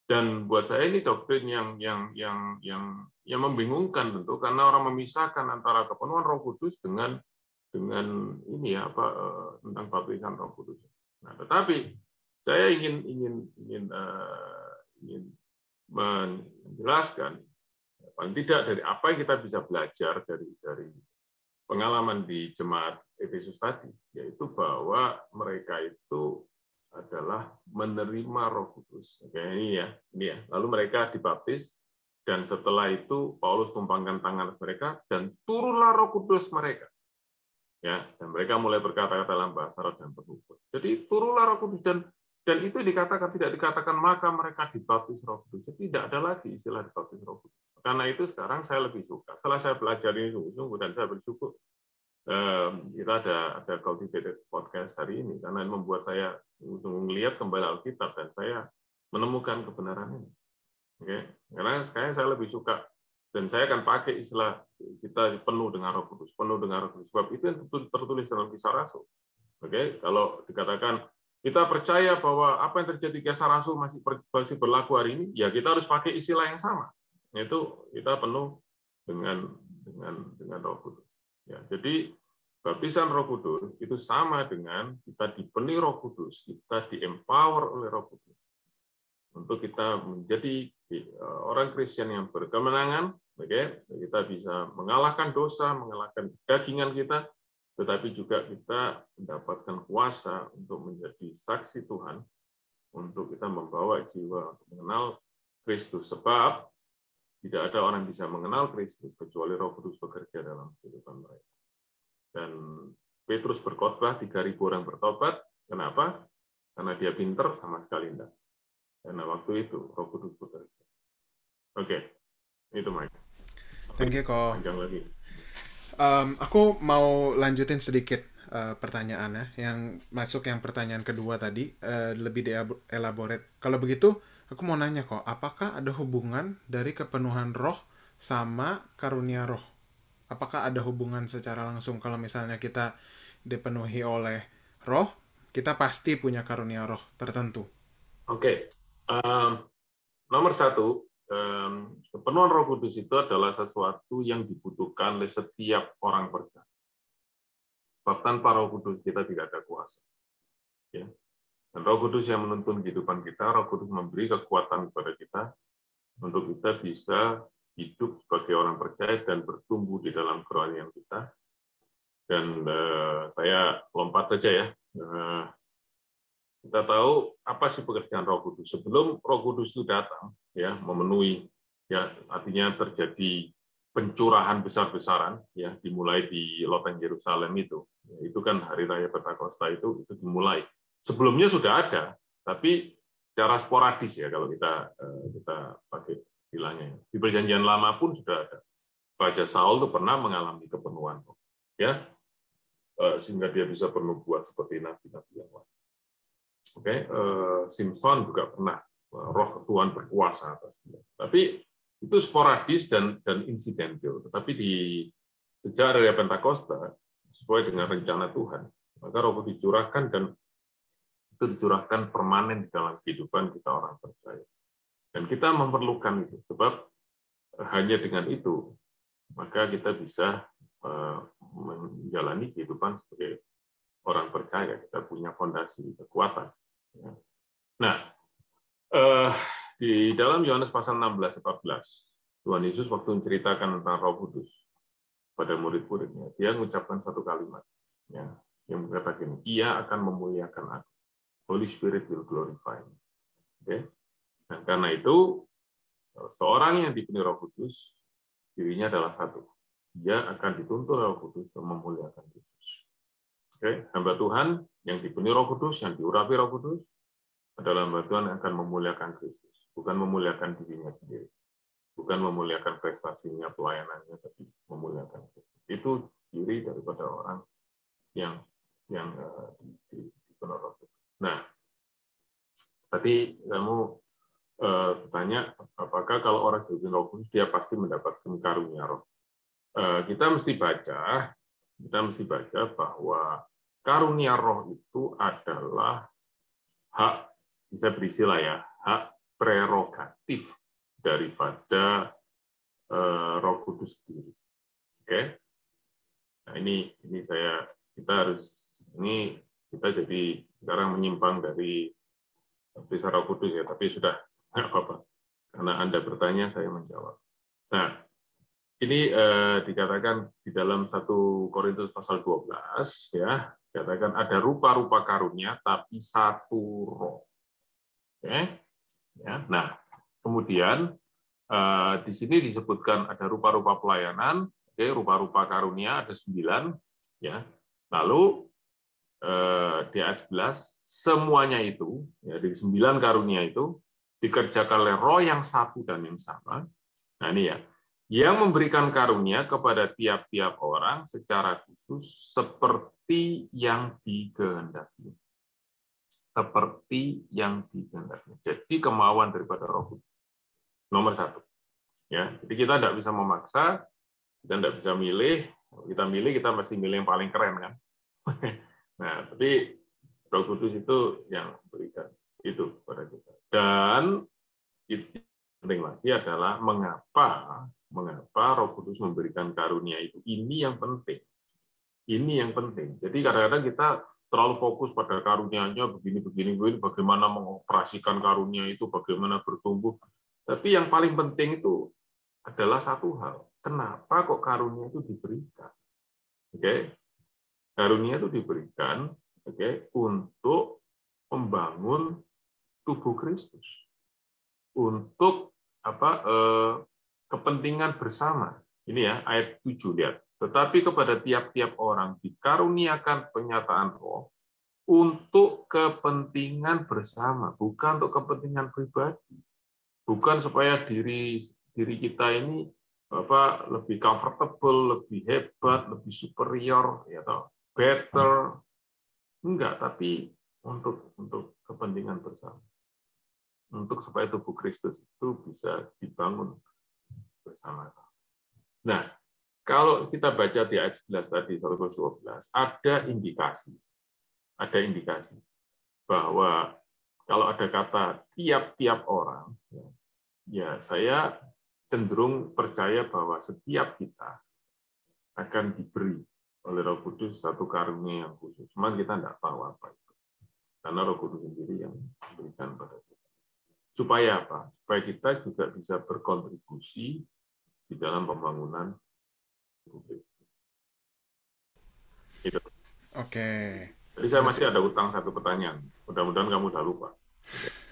Dan buat saya ini doktrin yang yang yang yang yang membingungkan tentu karena orang memisahkan antara kepenuhan Roh Kudus dengan dengan ini ya apa uh, tentang baptisan Roh Kudus. Nah, tetapi saya ingin ingin ingin uh, ingin menjelaskan paling tidak dari apa yang kita bisa belajar dari dari pengalaman di jemaat Efesus tadi, yaitu bahwa mereka itu adalah menerima Roh Kudus. Oke, ini ya, ini ya. Lalu mereka dibaptis dan setelah itu Paulus tumpangkan tangan mereka dan turunlah Roh Kudus mereka. Ya, dan mereka mulai berkata-kata dalam bahasa roh dan bernubuat. Jadi turunlah Roh Kudus dan dan itu dikatakan tidak dikatakan maka mereka dibaptis Roh Kudus. Tidak ada lagi istilah dibaptis Roh Kudus. Karena itu sekarang saya lebih suka. Setelah saya belajar ini sungguh-sungguh dan saya bersyukur kita ada ada cultivated podcast hari ini karena membuat saya melihat kembali Alkitab dan saya menemukan kebenaran ini. Oke, karena sekarang saya lebih suka dan saya akan pakai istilah kita penuh dengan Roh Kudus, penuh dengan Roh Kudus. Sebab itu yang tertulis dalam Kisah Rasul. Oke, okay? kalau dikatakan kita percaya bahwa apa yang terjadi kisah rasul masih masih berlaku hari ini, ya kita harus pakai istilah yang sama, yaitu kita penuh dengan dengan dengan Roh Kudus. Ya, jadi baptisan Roh Kudus itu sama dengan kita dipenuhi Roh Kudus, kita diempower oleh Roh Kudus untuk kita menjadi eh, orang Kristen yang berkemenangan, oke, okay? kita bisa mengalahkan dosa, mengalahkan dagingan kita, tetapi juga kita mendapatkan kuasa untuk menjadi saksi Tuhan, untuk kita membawa jiwa mengenal Kristus. Sebab tidak ada orang yang bisa mengenal Kristus kecuali Roh Kudus bekerja dalam kehidupan mereka. Dan Petrus berkhotbah 3.000 orang bertobat. Kenapa? Karena dia pinter sama sekali enggak. Karena waktu itu Roh Kudus bekerja. Oke, okay. itu Mike. Thank you, Ko. Panjang lagi. Um, aku mau lanjutin sedikit uh, pertanyaannya. Yang masuk yang pertanyaan kedua tadi uh, lebih dielaborate. Kalau begitu, aku mau nanya kok, apakah ada hubungan dari kepenuhan roh sama karunia roh? Apakah ada hubungan secara langsung kalau misalnya kita dipenuhi oleh roh, kita pasti punya karunia roh tertentu? Oke, okay. Um, nomor satu, um, kepenuhan Roh Kudus itu adalah sesuatu yang dibutuhkan oleh setiap orang percaya. Sebab tanpa Roh Kudus kita tidak ada kuasa. Ya. Dan Roh Kudus yang menuntun kehidupan kita, Roh Kudus memberi kekuatan kepada kita untuk kita bisa hidup sebagai orang percaya dan bertumbuh di dalam kerohanian kita. Dan uh, saya lompat saja ya. Uh, kita tahu apa sih pekerjaan Roh Kudus. Sebelum Roh Kudus itu datang, ya memenuhi, ya artinya terjadi pencurahan besar-besaran, ya dimulai di loteng Yerusalem itu. Ya, itu kan hari raya Pentakosta itu itu dimulai. Sebelumnya sudah ada, tapi secara sporadis ya kalau kita eh, kita pakai bilangnya. Di Perjanjian Lama pun sudah ada. Raja Saul itu pernah mengalami kepenuhan, ya eh, sehingga dia bisa bernubuat seperti nabi-nabi yang lain. Oke, eh, Simpson juga pernah uh, roh Tuhan berkuasa atas dia. Tapi itu sporadis dan dan insidental. Tetapi di sejak dari Pentakosta sesuai dengan rencana Tuhan, maka roh dicurahkan dan itu dicurahkan permanen di dalam kehidupan kita orang percaya. Dan kita memerlukan itu, sebab hanya dengan itu maka kita bisa menjalani kehidupan sebagai orang percaya, kita punya fondasi kekuatan. Ya. Nah, eh, di dalam Yohanes pasal 16 14, Tuhan Yesus waktu menceritakan tentang Roh Kudus pada murid-muridnya, dia mengucapkan satu kalimat ya, yang mengatakan, ia akan memuliakan aku. Holy Spirit will glorify me. Okay? Dan karena itu, seorang yang dipenuhi Roh Kudus, dirinya adalah satu. Dia akan dituntut Roh Kudus untuk memuliakan Yesus. Oke, hamba Tuhan yang dipenuhi Roh Kudus, yang diurapi Roh Kudus, adalah hamba Tuhan yang akan memuliakan Kristus, bukan memuliakan dirinya sendiri, bukan memuliakan prestasinya, pelayanannya, tapi memuliakan Kristus. Itu diri daripada orang yang yang uh, Roh Kudus. Nah, tadi kamu uh, apakah kalau orang dipenuhi Roh Kudus dia pasti mendapatkan karunia Roh. Uh, kita mesti baca kita mesti baca bahwa karunia roh itu adalah hak, bisa berisilah ya, hak prerogatif daripada uh, Roh Kudus sendiri. Oke. Nah, ini ini saya kita harus ini kita jadi sekarang menyimpang dari Roh Kudus ya, tapi sudah apa-apa. Karena Anda bertanya, saya menjawab. Nah, ini eh, dikatakan di dalam satu Korintus pasal 12 ya, dikatakan ada rupa-rupa karunia tapi satu roh. Oke. Ya. Nah, kemudian eh, di sini disebutkan ada rupa-rupa pelayanan, oke, rupa-rupa karunia ada sembilan, ya. Lalu eh, di ayat 11 semuanya itu, ya, dari sembilan karunia itu dikerjakan oleh roh yang satu dan yang sama. Nah ini ya, yang memberikan karunia kepada tiap-tiap orang secara khusus seperti yang dikehendaki. Seperti yang dikehendaki. Jadi kemauan daripada roh kudus. Nomor satu. Ya, jadi kita tidak bisa memaksa, kita tidak bisa milih. kita milih, kita mesti milih yang paling keren kan. nah, tapi Roh Kudus itu yang berikan itu pada kita. Dan itu penting lagi adalah mengapa mengapa Roh Kudus memberikan karunia itu. Ini yang penting. Ini yang penting. Jadi kadang-kadang kita terlalu fokus pada karunia-nya begini begini begini bagaimana mengoperasikan karunia itu, bagaimana bertumbuh. Tapi yang paling penting itu adalah satu hal. Kenapa kok karunia itu diberikan? Oke. Okay? Karunia itu diberikan oke okay, untuk membangun tubuh Kristus. Untuk apa eh, kepentingan bersama. Ini ya ayat 7 lihat. Tetapi kepada tiap-tiap orang dikaruniakan penyataan roh untuk kepentingan bersama, bukan untuk kepentingan pribadi bukan supaya diri diri kita ini apa lebih comfortable, lebih hebat, lebih superior, ya toh, better, enggak, tapi untuk untuk kepentingan bersama, untuk supaya tubuh Kristus itu bisa dibangun bersama. Nah, kalau kita baca di ayat 11 tadi, 112, ada indikasi, ada indikasi bahwa kalau ada kata tiap-tiap orang, ya, ya saya cenderung percaya bahwa setiap kita akan diberi oleh Roh Kudus satu karunia yang khusus. Cuman kita tidak tahu apa itu. Karena Roh Kudus sendiri yang memberikan pada kita. Supaya apa? Supaya kita juga bisa berkontribusi di dalam pembangunan Itu. Oke. Okay. Jadi saya masih ada utang satu pertanyaan. Mudah-mudahan kamu udah lupa.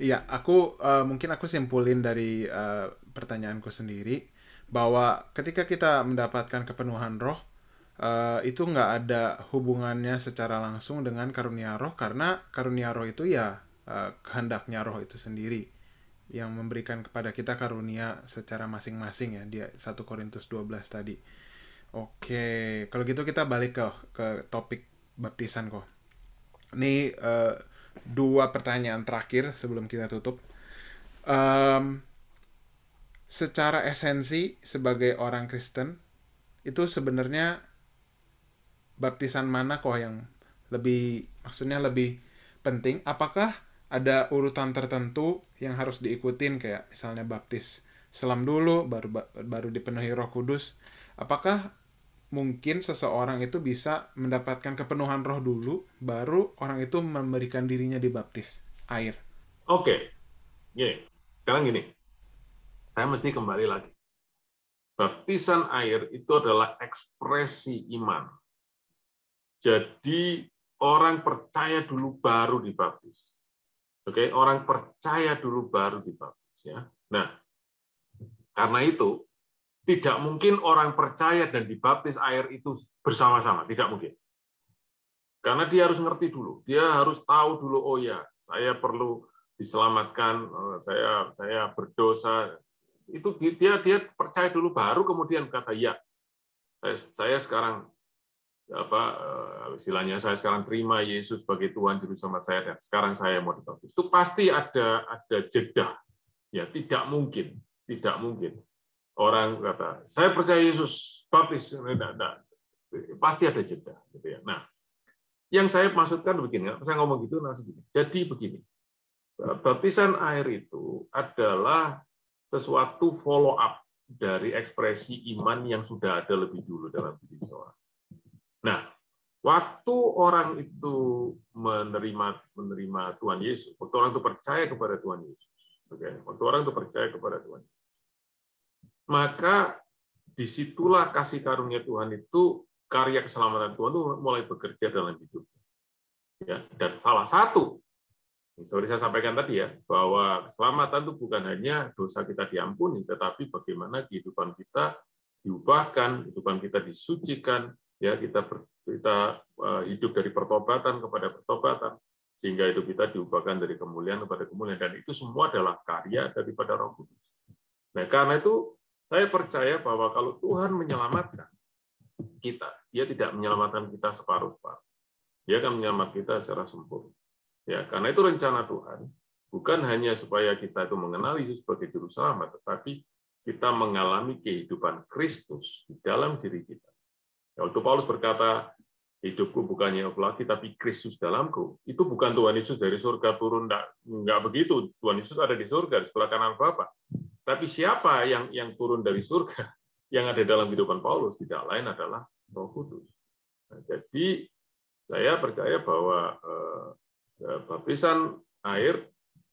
Iya, aku uh, mungkin aku simpulin dari uh, pertanyaanku sendiri bahwa ketika kita mendapatkan kepenuhan roh uh, itu nggak ada hubungannya secara langsung dengan karunia roh karena karunia roh itu ya uh, kehendaknya roh itu sendiri yang memberikan kepada kita karunia secara masing-masing ya dia 1 Korintus 12 tadi. Oke, kalau gitu kita balik ke ke topik baptisan kok. Ini uh, dua pertanyaan terakhir sebelum kita tutup. Um, secara esensi sebagai orang Kristen itu sebenarnya baptisan mana kok yang lebih maksudnya lebih penting? Apakah ada urutan tertentu yang harus diikutin kayak misalnya baptis selam dulu baru baru dipenuhi Roh Kudus? Apakah mungkin seseorang itu bisa mendapatkan kepenuhan roh dulu, baru orang itu memberikan dirinya dibaptis air. Oke, okay. gini. Sekarang gini, saya mesti kembali lagi. Baptisan air itu adalah ekspresi iman. Jadi orang percaya dulu baru dibaptis. Oke, orang percaya dulu baru dibaptis ya. Nah, karena itu tidak mungkin orang percaya dan dibaptis air itu bersama-sama, tidak mungkin. Karena dia harus ngerti dulu, dia harus tahu dulu, oh ya, saya perlu diselamatkan, eh, saya saya berdosa. Itu dia dia percaya dulu, baru kemudian kata ya, saya sekarang apa eh, istilahnya saya sekarang terima Yesus sebagai Tuhan Juru Selamat saya dan sekarang saya mau dibaptis. Itu pasti ada ada jeda. Ya, tidak mungkin, tidak mungkin orang kata saya percaya Yesus baptis tidak, tidak. pasti ada jeda gitu ya nah yang saya maksudkan begini, saya ngomong gitu langsung begini. Jadi begini, baptisan air itu adalah sesuatu follow up dari ekspresi iman yang sudah ada lebih dulu dalam diri seorang. Nah, waktu orang itu menerima menerima Tuhan Yesus, waktu orang itu percaya kepada Tuhan Yesus, okay? waktu orang itu percaya kepada Tuhan, maka di situlah kasih karunia Tuhan itu karya keselamatan Tuhan itu mulai bekerja dalam hidup. Ya, dan salah satu, seperti saya sampaikan tadi ya, bahwa keselamatan itu bukan hanya dosa kita diampuni, tetapi bagaimana kehidupan kita diubahkan, kehidupan kita disucikan, ya kita ber, kita uh, hidup dari pertobatan kepada pertobatan, sehingga hidup kita diubahkan dari kemuliaan kepada kemuliaan, dan itu semua adalah karya daripada Roh Kudus. Nah, karena itu saya percaya bahwa kalau Tuhan menyelamatkan kita, Dia tidak menyelamatkan kita separuh-separuh. Dia akan menyelamatkan kita secara sempurna. Ya, karena itu rencana Tuhan bukan hanya supaya kita itu mengenal Yesus sebagai juru selamat, tetapi kita mengalami kehidupan Kristus di dalam diri kita. Ya, waktu Paulus berkata, hidupku bukannya aku lagi, tapi Kristus dalamku. Itu bukan Tuhan Yesus dari surga turun, enggak, enggak begitu. Tuhan Yesus ada di surga, di sebelah kanan Bapa. Tapi siapa yang yang turun dari surga yang ada dalam kehidupan Paulus tidak lain adalah Roh Kudus. Nah, jadi saya percaya bahwa eh, eh baptisan air,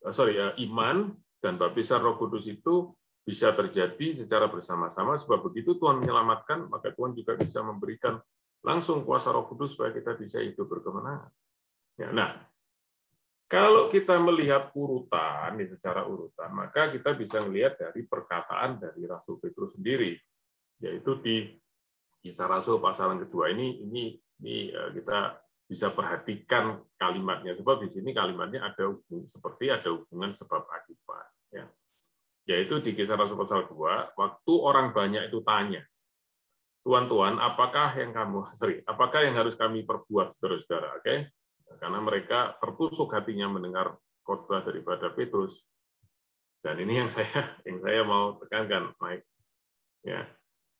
eh, sorry ya iman dan baptisan Roh Kudus itu bisa terjadi secara bersama-sama sebab begitu Tuhan menyelamatkan maka Tuhan juga bisa memberikan langsung kuasa Roh Kudus supaya kita bisa hidup berkemenangan. Ya, nah, kalau kita melihat urutan, secara urutan, maka kita bisa melihat dari perkataan dari Rasul Petrus sendiri, yaitu di kisah Rasul pasal yang kedua ini, ini, ini eh, kita bisa perhatikan kalimatnya, sebab di sini kalimatnya ada hubung, seperti ada hubungan sebab akibat. Ya. Yaitu di kisah Rasul pasal 2, waktu orang banyak itu tanya, Tuan-tuan, apakah yang kamu, sorry, apakah yang harus kami perbuat, saudara-saudara? Oke, okay? karena mereka tertusuk hatinya mendengar khotbah daripada Petrus. Dan ini yang saya yang saya mau tekankan, Mike. Ya,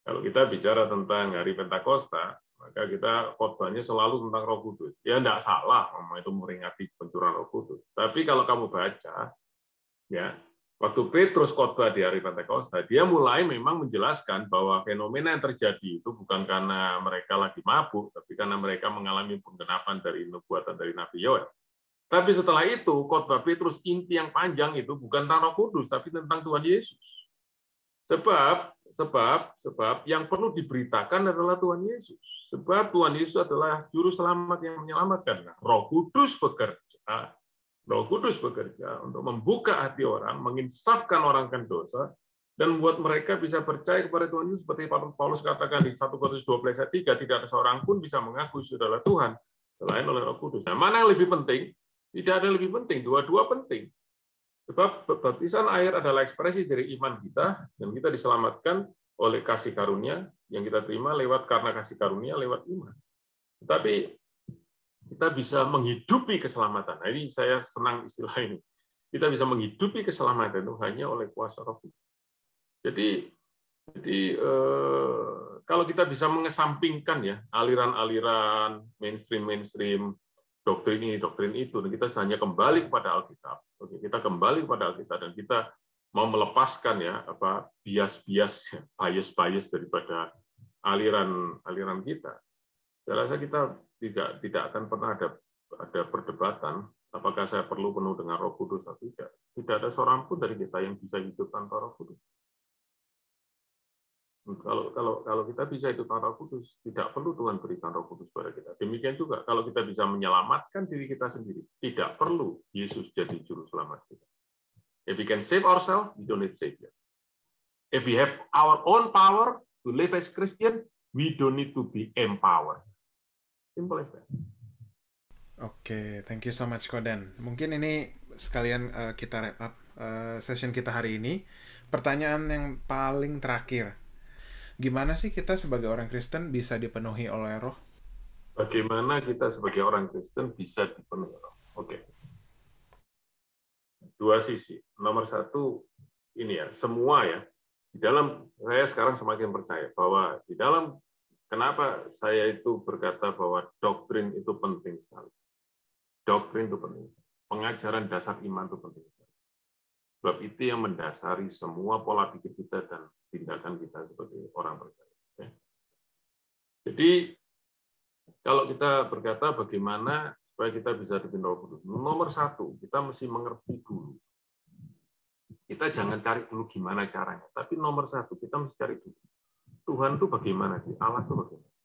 kalau kita bicara tentang hari Pentakosta, maka kita khotbahnya selalu tentang Roh Kudus. Ya tidak salah, mama itu meringati pencurian Roh Kudus. Tapi kalau kamu baca, ya waktu Petrus khotbah di hari Pentakosta, dia mulai memang menjelaskan bahwa fenomena yang terjadi itu bukan karena mereka lagi mabuk, tapi karena mereka mengalami penggenapan dari nubuatan dari Nabi Yoel. Tapi setelah itu, khotbah Petrus inti yang panjang itu bukan tentang Roh Kudus, tapi tentang Tuhan Yesus. Sebab, sebab, sebab yang perlu diberitakan adalah Tuhan Yesus. Sebab Tuhan Yesus adalah juru selamat yang menyelamatkan. Nah, Roh Kudus bekerja Roh Kudus bekerja untuk membuka hati orang, menginsafkan orang kan dosa, dan membuat mereka bisa percaya kepada Tuhan Yesus seperti Paulus katakan di 1 Korintus 12 ayat 3, tidak ada seorang pun bisa mengaku adalah Tuhan selain oleh Roh Kudus. Nah, mana yang lebih penting? Tidak ada yang lebih penting, dua-dua penting. Sebab baptisan air adalah ekspresi dari iman kita dan kita diselamatkan oleh kasih karunia yang kita terima lewat karena kasih karunia lewat iman. Tetapi kita bisa menghidupi keselamatan. Nah, ini saya senang istilah ini. Kita bisa menghidupi keselamatan itu hanya oleh kuasa Roh. Jadi, jadi eh, kalau kita bisa mengesampingkan ya aliran-aliran mainstream-mainstream doktrin ini, doktrin itu, dan kita hanya kembali kepada Alkitab. Oke, kita kembali kepada Alkitab dan kita mau melepaskan ya apa bias-bias, bias-bias daripada aliran-aliran kita. Saya rasa kita tidak tidak akan pernah ada ada perdebatan apakah saya perlu penuh dengan Roh Kudus atau tidak. Tidak ada seorang pun dari kita yang bisa hidup tanpa Roh Kudus. Kalau kalau kalau kita bisa hidup tanpa Roh Kudus, tidak perlu Tuhan berikan Roh Kudus kepada kita. Demikian juga kalau kita bisa menyelamatkan diri kita sendiri, tidak perlu Yesus jadi juru selamat kita. If we can save ourselves, we don't need Savior. If we have our own power to live as Christian, we don't need to be empowered. Simple as that. Oke, okay, thank you so much Koden. Mungkin ini sekalian uh, kita wrap up uh, session kita hari ini. Pertanyaan yang paling terakhir. Gimana sih kita sebagai orang Kristen bisa dipenuhi oleh roh? Bagaimana kita sebagai orang Kristen bisa dipenuhi roh? Oke. Okay. Dua sisi. Nomor satu, ini ya, semua ya, di dalam, saya sekarang semakin percaya bahwa di dalam kenapa saya itu berkata bahwa doktrin itu penting sekali. Doktrin itu penting. Pengajaran dasar iman itu penting sekali. Sebab itu yang mendasari semua pola pikir kita dan tindakan kita sebagai orang percaya. Ya. Jadi kalau kita berkata bagaimana supaya kita bisa dipimpin Roh Kudus, nomor satu kita mesti mengerti dulu. Kita jangan cari dulu gimana caranya, tapi nomor satu kita mesti cari dulu. Tuhan itu bagaimana sih? Allah itu bagaimana?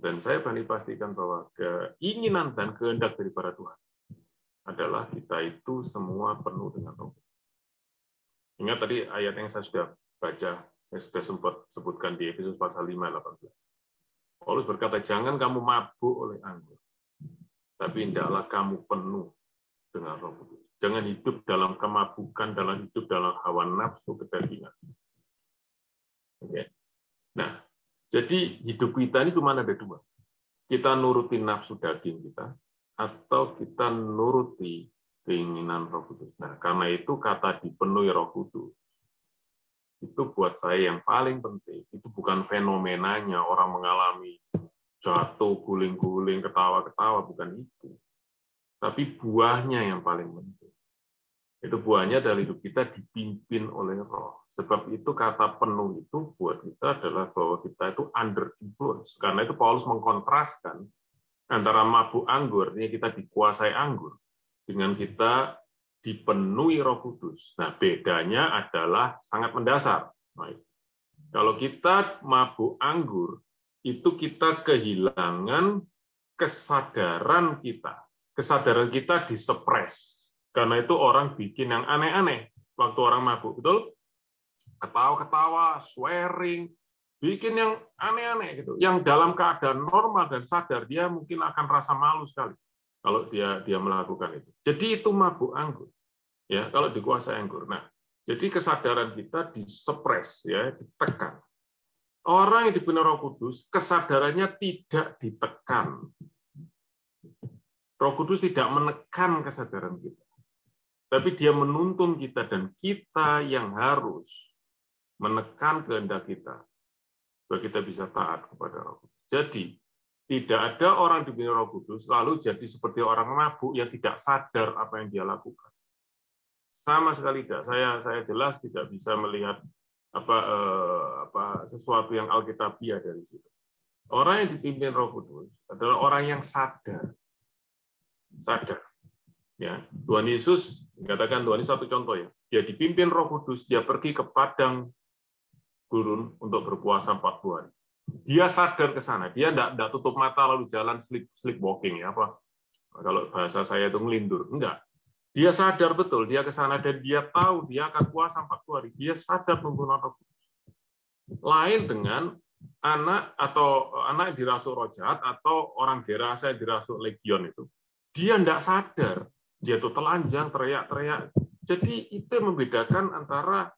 Dan saya berani pastikan bahwa keinginan dan kehendak daripada Tuhan adalah kita itu semua penuh dengan roh. Ingat tadi ayat yang saya sudah baca, saya sudah sempat sebutkan di Efesus pasal 5 18. Paulus berkata, jangan kamu mabuk oleh anggur, tapi hendaklah kamu penuh dengan roh kudus. Jangan hidup dalam kemabukan, dalam hidup dalam hawa nafsu kedagingan. Nah, jadi hidup kita ini cuma ada dua. Kita nuruti nafsu daging kita, atau kita nuruti keinginan roh kudus. Nah, karena itu kata dipenuhi roh kudus, itu buat saya yang paling penting. Itu bukan fenomenanya orang mengalami jatuh, guling-guling, ketawa-ketawa, bukan itu. Tapi buahnya yang paling penting. Itu buahnya dari hidup kita dipimpin oleh roh. Sebab itu kata penuh itu buat kita adalah bahwa kita itu under influence. Karena itu Paulus mengkontraskan antara mabuk anggur, ini kita dikuasai anggur, dengan kita dipenuhi roh kudus. Nah, bedanya adalah sangat mendasar. Baik. Kalau kita mabuk anggur, itu kita kehilangan kesadaran kita. Kesadaran kita disepres. Karena itu orang bikin yang aneh-aneh waktu orang mabuk. Betul? Ketawa-ketawa, swearing, bikin yang aneh-aneh gitu. Yang dalam keadaan normal dan sadar dia mungkin akan rasa malu sekali kalau dia dia melakukan itu. Jadi itu mabuk anggur. Ya, kalau dikuasai anggur. Nah, jadi kesadaran kita disepres ya, ditekan. Orang yang dibina Roh Kudus kesadarannya tidak ditekan. Roh Kudus tidak menekan kesadaran kita. Tapi dia menuntun kita dan kita yang harus menekan kehendak kita supaya kita bisa taat kepada Roh Kudus. Jadi tidak ada orang di bumi Roh Kudus lalu jadi seperti orang mabuk yang tidak sadar apa yang dia lakukan. Sama sekali tidak. Saya saya jelas tidak bisa melihat apa eh, apa sesuatu yang alkitabiah dari situ. Orang yang dipimpin Roh Kudus adalah orang yang sadar. Sadar. Ya, Tuhan Yesus katakan Tuhan Yesus satu contoh ya. Dia dipimpin Roh Kudus, dia pergi ke padang gurun untuk berpuasa 40 hari. Dia sadar ke sana, dia tidak tutup mata lalu jalan sleep sleepwalking ya apa kalau bahasa saya itu ngelindur, enggak. Dia sadar betul, dia ke sana dan dia tahu dia akan puasa 40 hari. Dia sadar menggunakan roh Lain dengan anak atau anak yang dirasuk roh jahat atau orang gerasa dirasuk legion itu. Dia tidak sadar, dia tuh telanjang, teriak-teriak. Jadi itu membedakan antara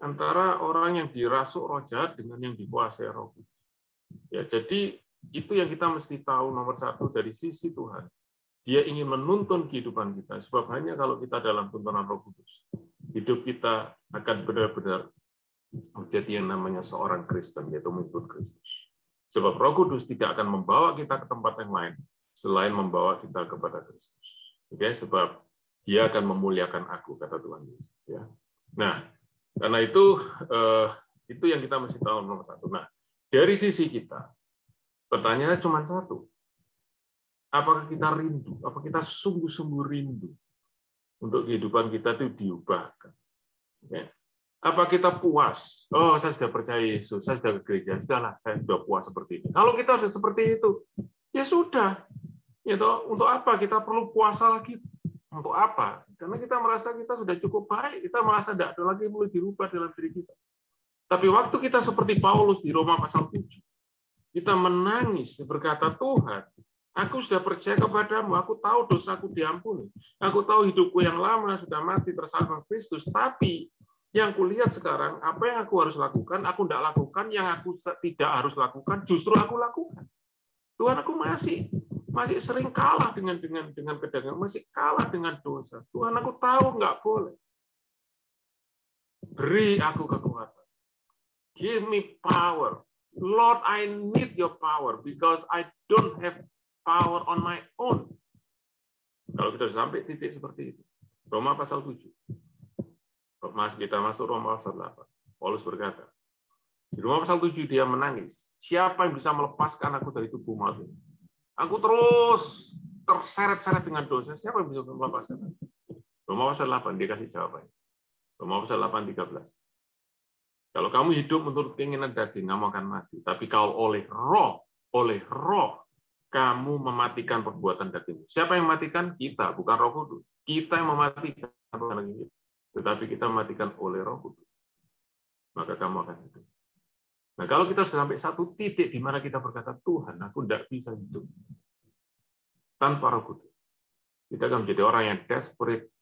antara orang yang dirasuk roh jahat dengan yang dikuasai roh kudus. Ya, jadi itu yang kita mesti tahu nomor satu dari sisi Tuhan. Dia ingin menuntun kehidupan kita, sebab hanya kalau kita dalam tuntunan roh kudus, hidup kita akan benar-benar menjadi yang namanya seorang Kristen, yaitu mengikut Kristus. Sebab roh kudus tidak akan membawa kita ke tempat yang lain, selain membawa kita kepada Kristus. Oke, sebab dia akan memuliakan aku, kata Tuhan Yesus. Ya. Nah, karena itu eh, itu yang kita mesti tahu nomor satu. Nah, dari sisi kita, pertanyaannya cuma satu. Apakah kita rindu? Apa kita sungguh-sungguh rindu untuk kehidupan kita itu diubahkan? Ya. Apa kita puas? Oh, saya sudah percaya Yesus, saya sudah ke gereja, sudahlah, saya sudah puas seperti ini. Kalau kita sudah seperti itu, ya sudah. Ya toh, untuk apa kita perlu puasa lagi? Untuk apa? Karena kita merasa kita sudah cukup baik, kita merasa tidak ada lagi yang dirubah dalam diri kita. Tapi waktu kita seperti Paulus di Roma pasal 7, kita menangis berkata, Tuhan, aku sudah percaya kepadamu, aku tahu dosaku diampuni, aku tahu hidupku yang lama sudah mati tersalib Kristus, tapi yang kulihat sekarang, apa yang aku harus lakukan, aku tidak lakukan, yang aku tidak harus lakukan, justru aku lakukan. Tuhan, aku masih masih sering kalah dengan dengan dengan pedagang, masih kalah dengan dosa. Tuhan aku tahu nggak boleh. Beri aku kekuatan. Give me power. Lord, I need your power because I don't have power on my own. Kalau kita sampai titik seperti itu, Roma pasal 7. Mas kita masuk Roma pasal 8. Paulus berkata, di Roma pasal 7 dia menangis. Siapa yang bisa melepaskan aku dari tubuh maut ini? Aku terus terseret-seret dengan dosa. Siapa yang bisa melepaskan aku? Roma pasal 8 dia kasih jawabannya. Roma pasal 8 13. Kalau kamu hidup menurut keinginan daging, kamu akan mati. Tapi kalau oleh roh, oleh roh, kamu mematikan perbuatan daging. Siapa yang mematikan? Kita, bukan roh kudus. Kita yang mematikan, tetapi kita mematikan oleh roh kudus. Maka kamu akan hidup. Nah, kalau kita sudah sampai satu titik di mana kita berkata, Tuhan, aku tidak bisa hidup tanpa roh kudus. Kita akan menjadi orang yang desperate,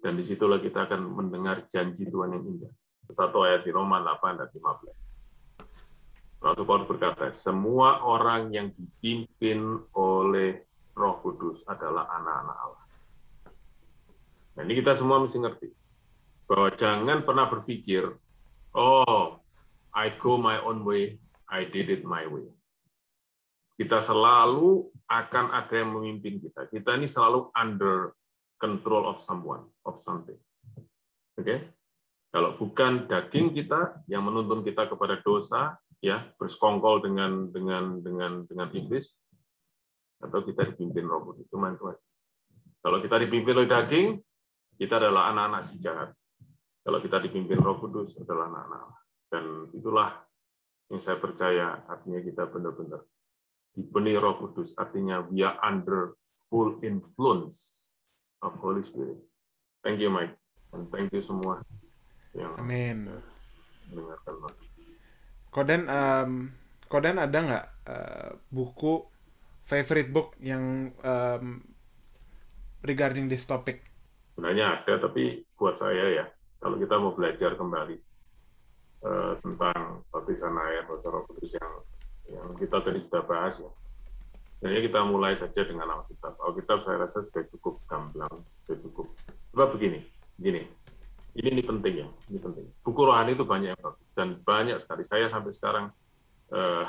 dan di situlah kita akan mendengar janji Tuhan yang indah satu ayat di Roma 8 dan 15. Rasul Paulus berkata, semua orang yang dipimpin oleh Roh Kudus adalah anak-anak Allah. Nah, ini kita semua mesti ngerti bahwa jangan pernah berpikir, oh, I go my own way, I did it my way. Kita selalu akan ada yang memimpin kita. Kita ini selalu under control of someone, of something. Oke? Okay? Kalau bukan daging kita yang menuntun kita kepada dosa, ya bersekongkol dengan dengan dengan dengan iblis, atau kita dipimpin roh kudus, itu aja. Kalau kita dipimpin oleh daging, kita adalah anak-anak si jahat. Kalau kita dipimpin roh kudus, adalah anak-anak Dan itulah yang saya percaya artinya kita benar-benar dipenuhi roh kudus, artinya we are under full influence of Holy Spirit. Thank you, Mike. And thank you semua yang Amin. mendengarkan Koden um, Koden ada nggak uh, buku favorite book yang um, regarding this topic? Sebenarnya ada, tapi buat saya ya, kalau kita mau belajar kembali uh, tentang baptisan air Roh Kudus yang yang kita tadi sudah bahas ya. Jadi kita mulai saja dengan Alkitab. Alkitab saya rasa sudah cukup gamblang, sudah cukup. Coba begini, begini ini, ini penting ya, ini penting. Buku rohani itu banyak dan banyak sekali. Saya sampai sekarang uh,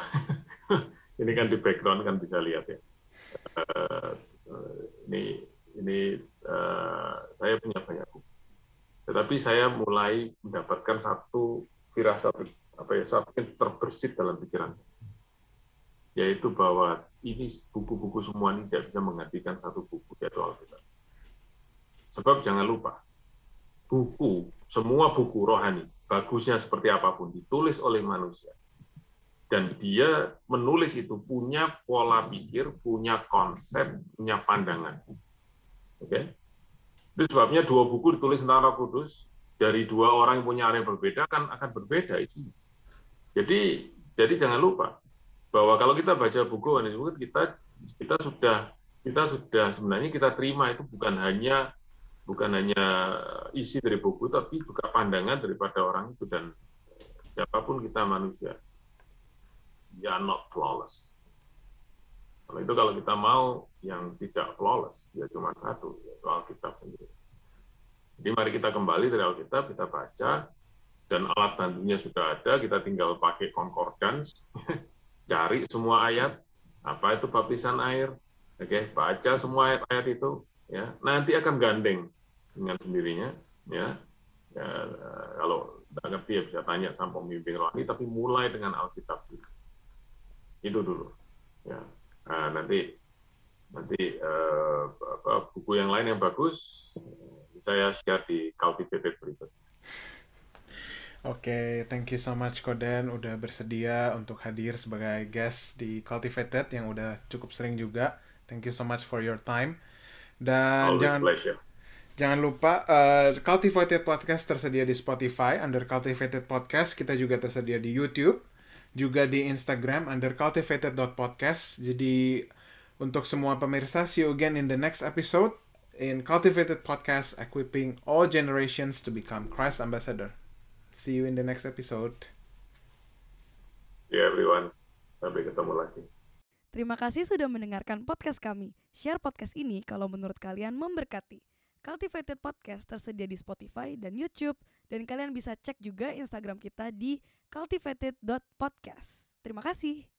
ini kan di background kan bisa lihat ya. Uh, ini ini uh, saya punya banyak buku. Tetapi saya mulai mendapatkan satu firasat apa ya satu yang terbersit dalam pikiran yaitu bahwa ini buku-buku semua ini tidak bisa menggantikan satu buku yaitu Alkitab. Sebab jangan lupa, buku, semua buku rohani, bagusnya seperti apa pun, ditulis oleh manusia. Dan dia menulis itu punya pola pikir, punya konsep, punya pandangan. Oke? Okay? Itu sebabnya dua buku ditulis tentang Roh Kudus, dari dua orang yang punya area berbeda kan akan berbeda isinya. Jadi jadi jangan lupa bahwa kalau kita baca buku kita kita sudah kita sudah sebenarnya kita terima itu bukan hanya bukan hanya isi dari buku, tapi juga pandangan daripada orang itu dan siapa pun kita manusia. Ya not flawless. Kalau itu kalau kita mau yang tidak flawless, ya cuma satu, yaitu Alkitab sendiri. Jadi mari kita kembali dari Alkitab, kita baca, dan alat bantunya sudah ada, kita tinggal pakai concordance, cari semua ayat, apa itu baptisan air, oke, okay, baca semua ayat-ayat itu, ya. Nanti akan gandeng dengan sendirinya ya, ya kalau tidak ngerti ya bisa tanya sama pemimpin rohani tapi mulai dengan Alkitab dulu. Itu dulu ya. Nah, nanti nanti uh, apa, buku yang lain yang bagus saya share di Cultivated berikut Oke, okay, thank you so much Koden udah bersedia untuk hadir sebagai guest di Cultivated yang udah cukup sering juga. Thank you so much for your time. Dan Always jangan pleasure. Jangan lupa uh, Cultivated Podcast tersedia di Spotify under Cultivated Podcast. Kita juga tersedia di YouTube, juga di Instagram under cultivated.podcast. Jadi untuk semua pemirsa, see you again in the next episode in Cultivated Podcast, equipping all generations to become Christ ambassador. See you in the next episode. Yeah, everyone. Sampai ketemu lagi. Terima kasih sudah mendengarkan podcast kami. Share podcast ini kalau menurut kalian memberkati. Cultivated Podcast tersedia di Spotify dan YouTube dan kalian bisa cek juga Instagram kita di cultivated.podcast. Terima kasih.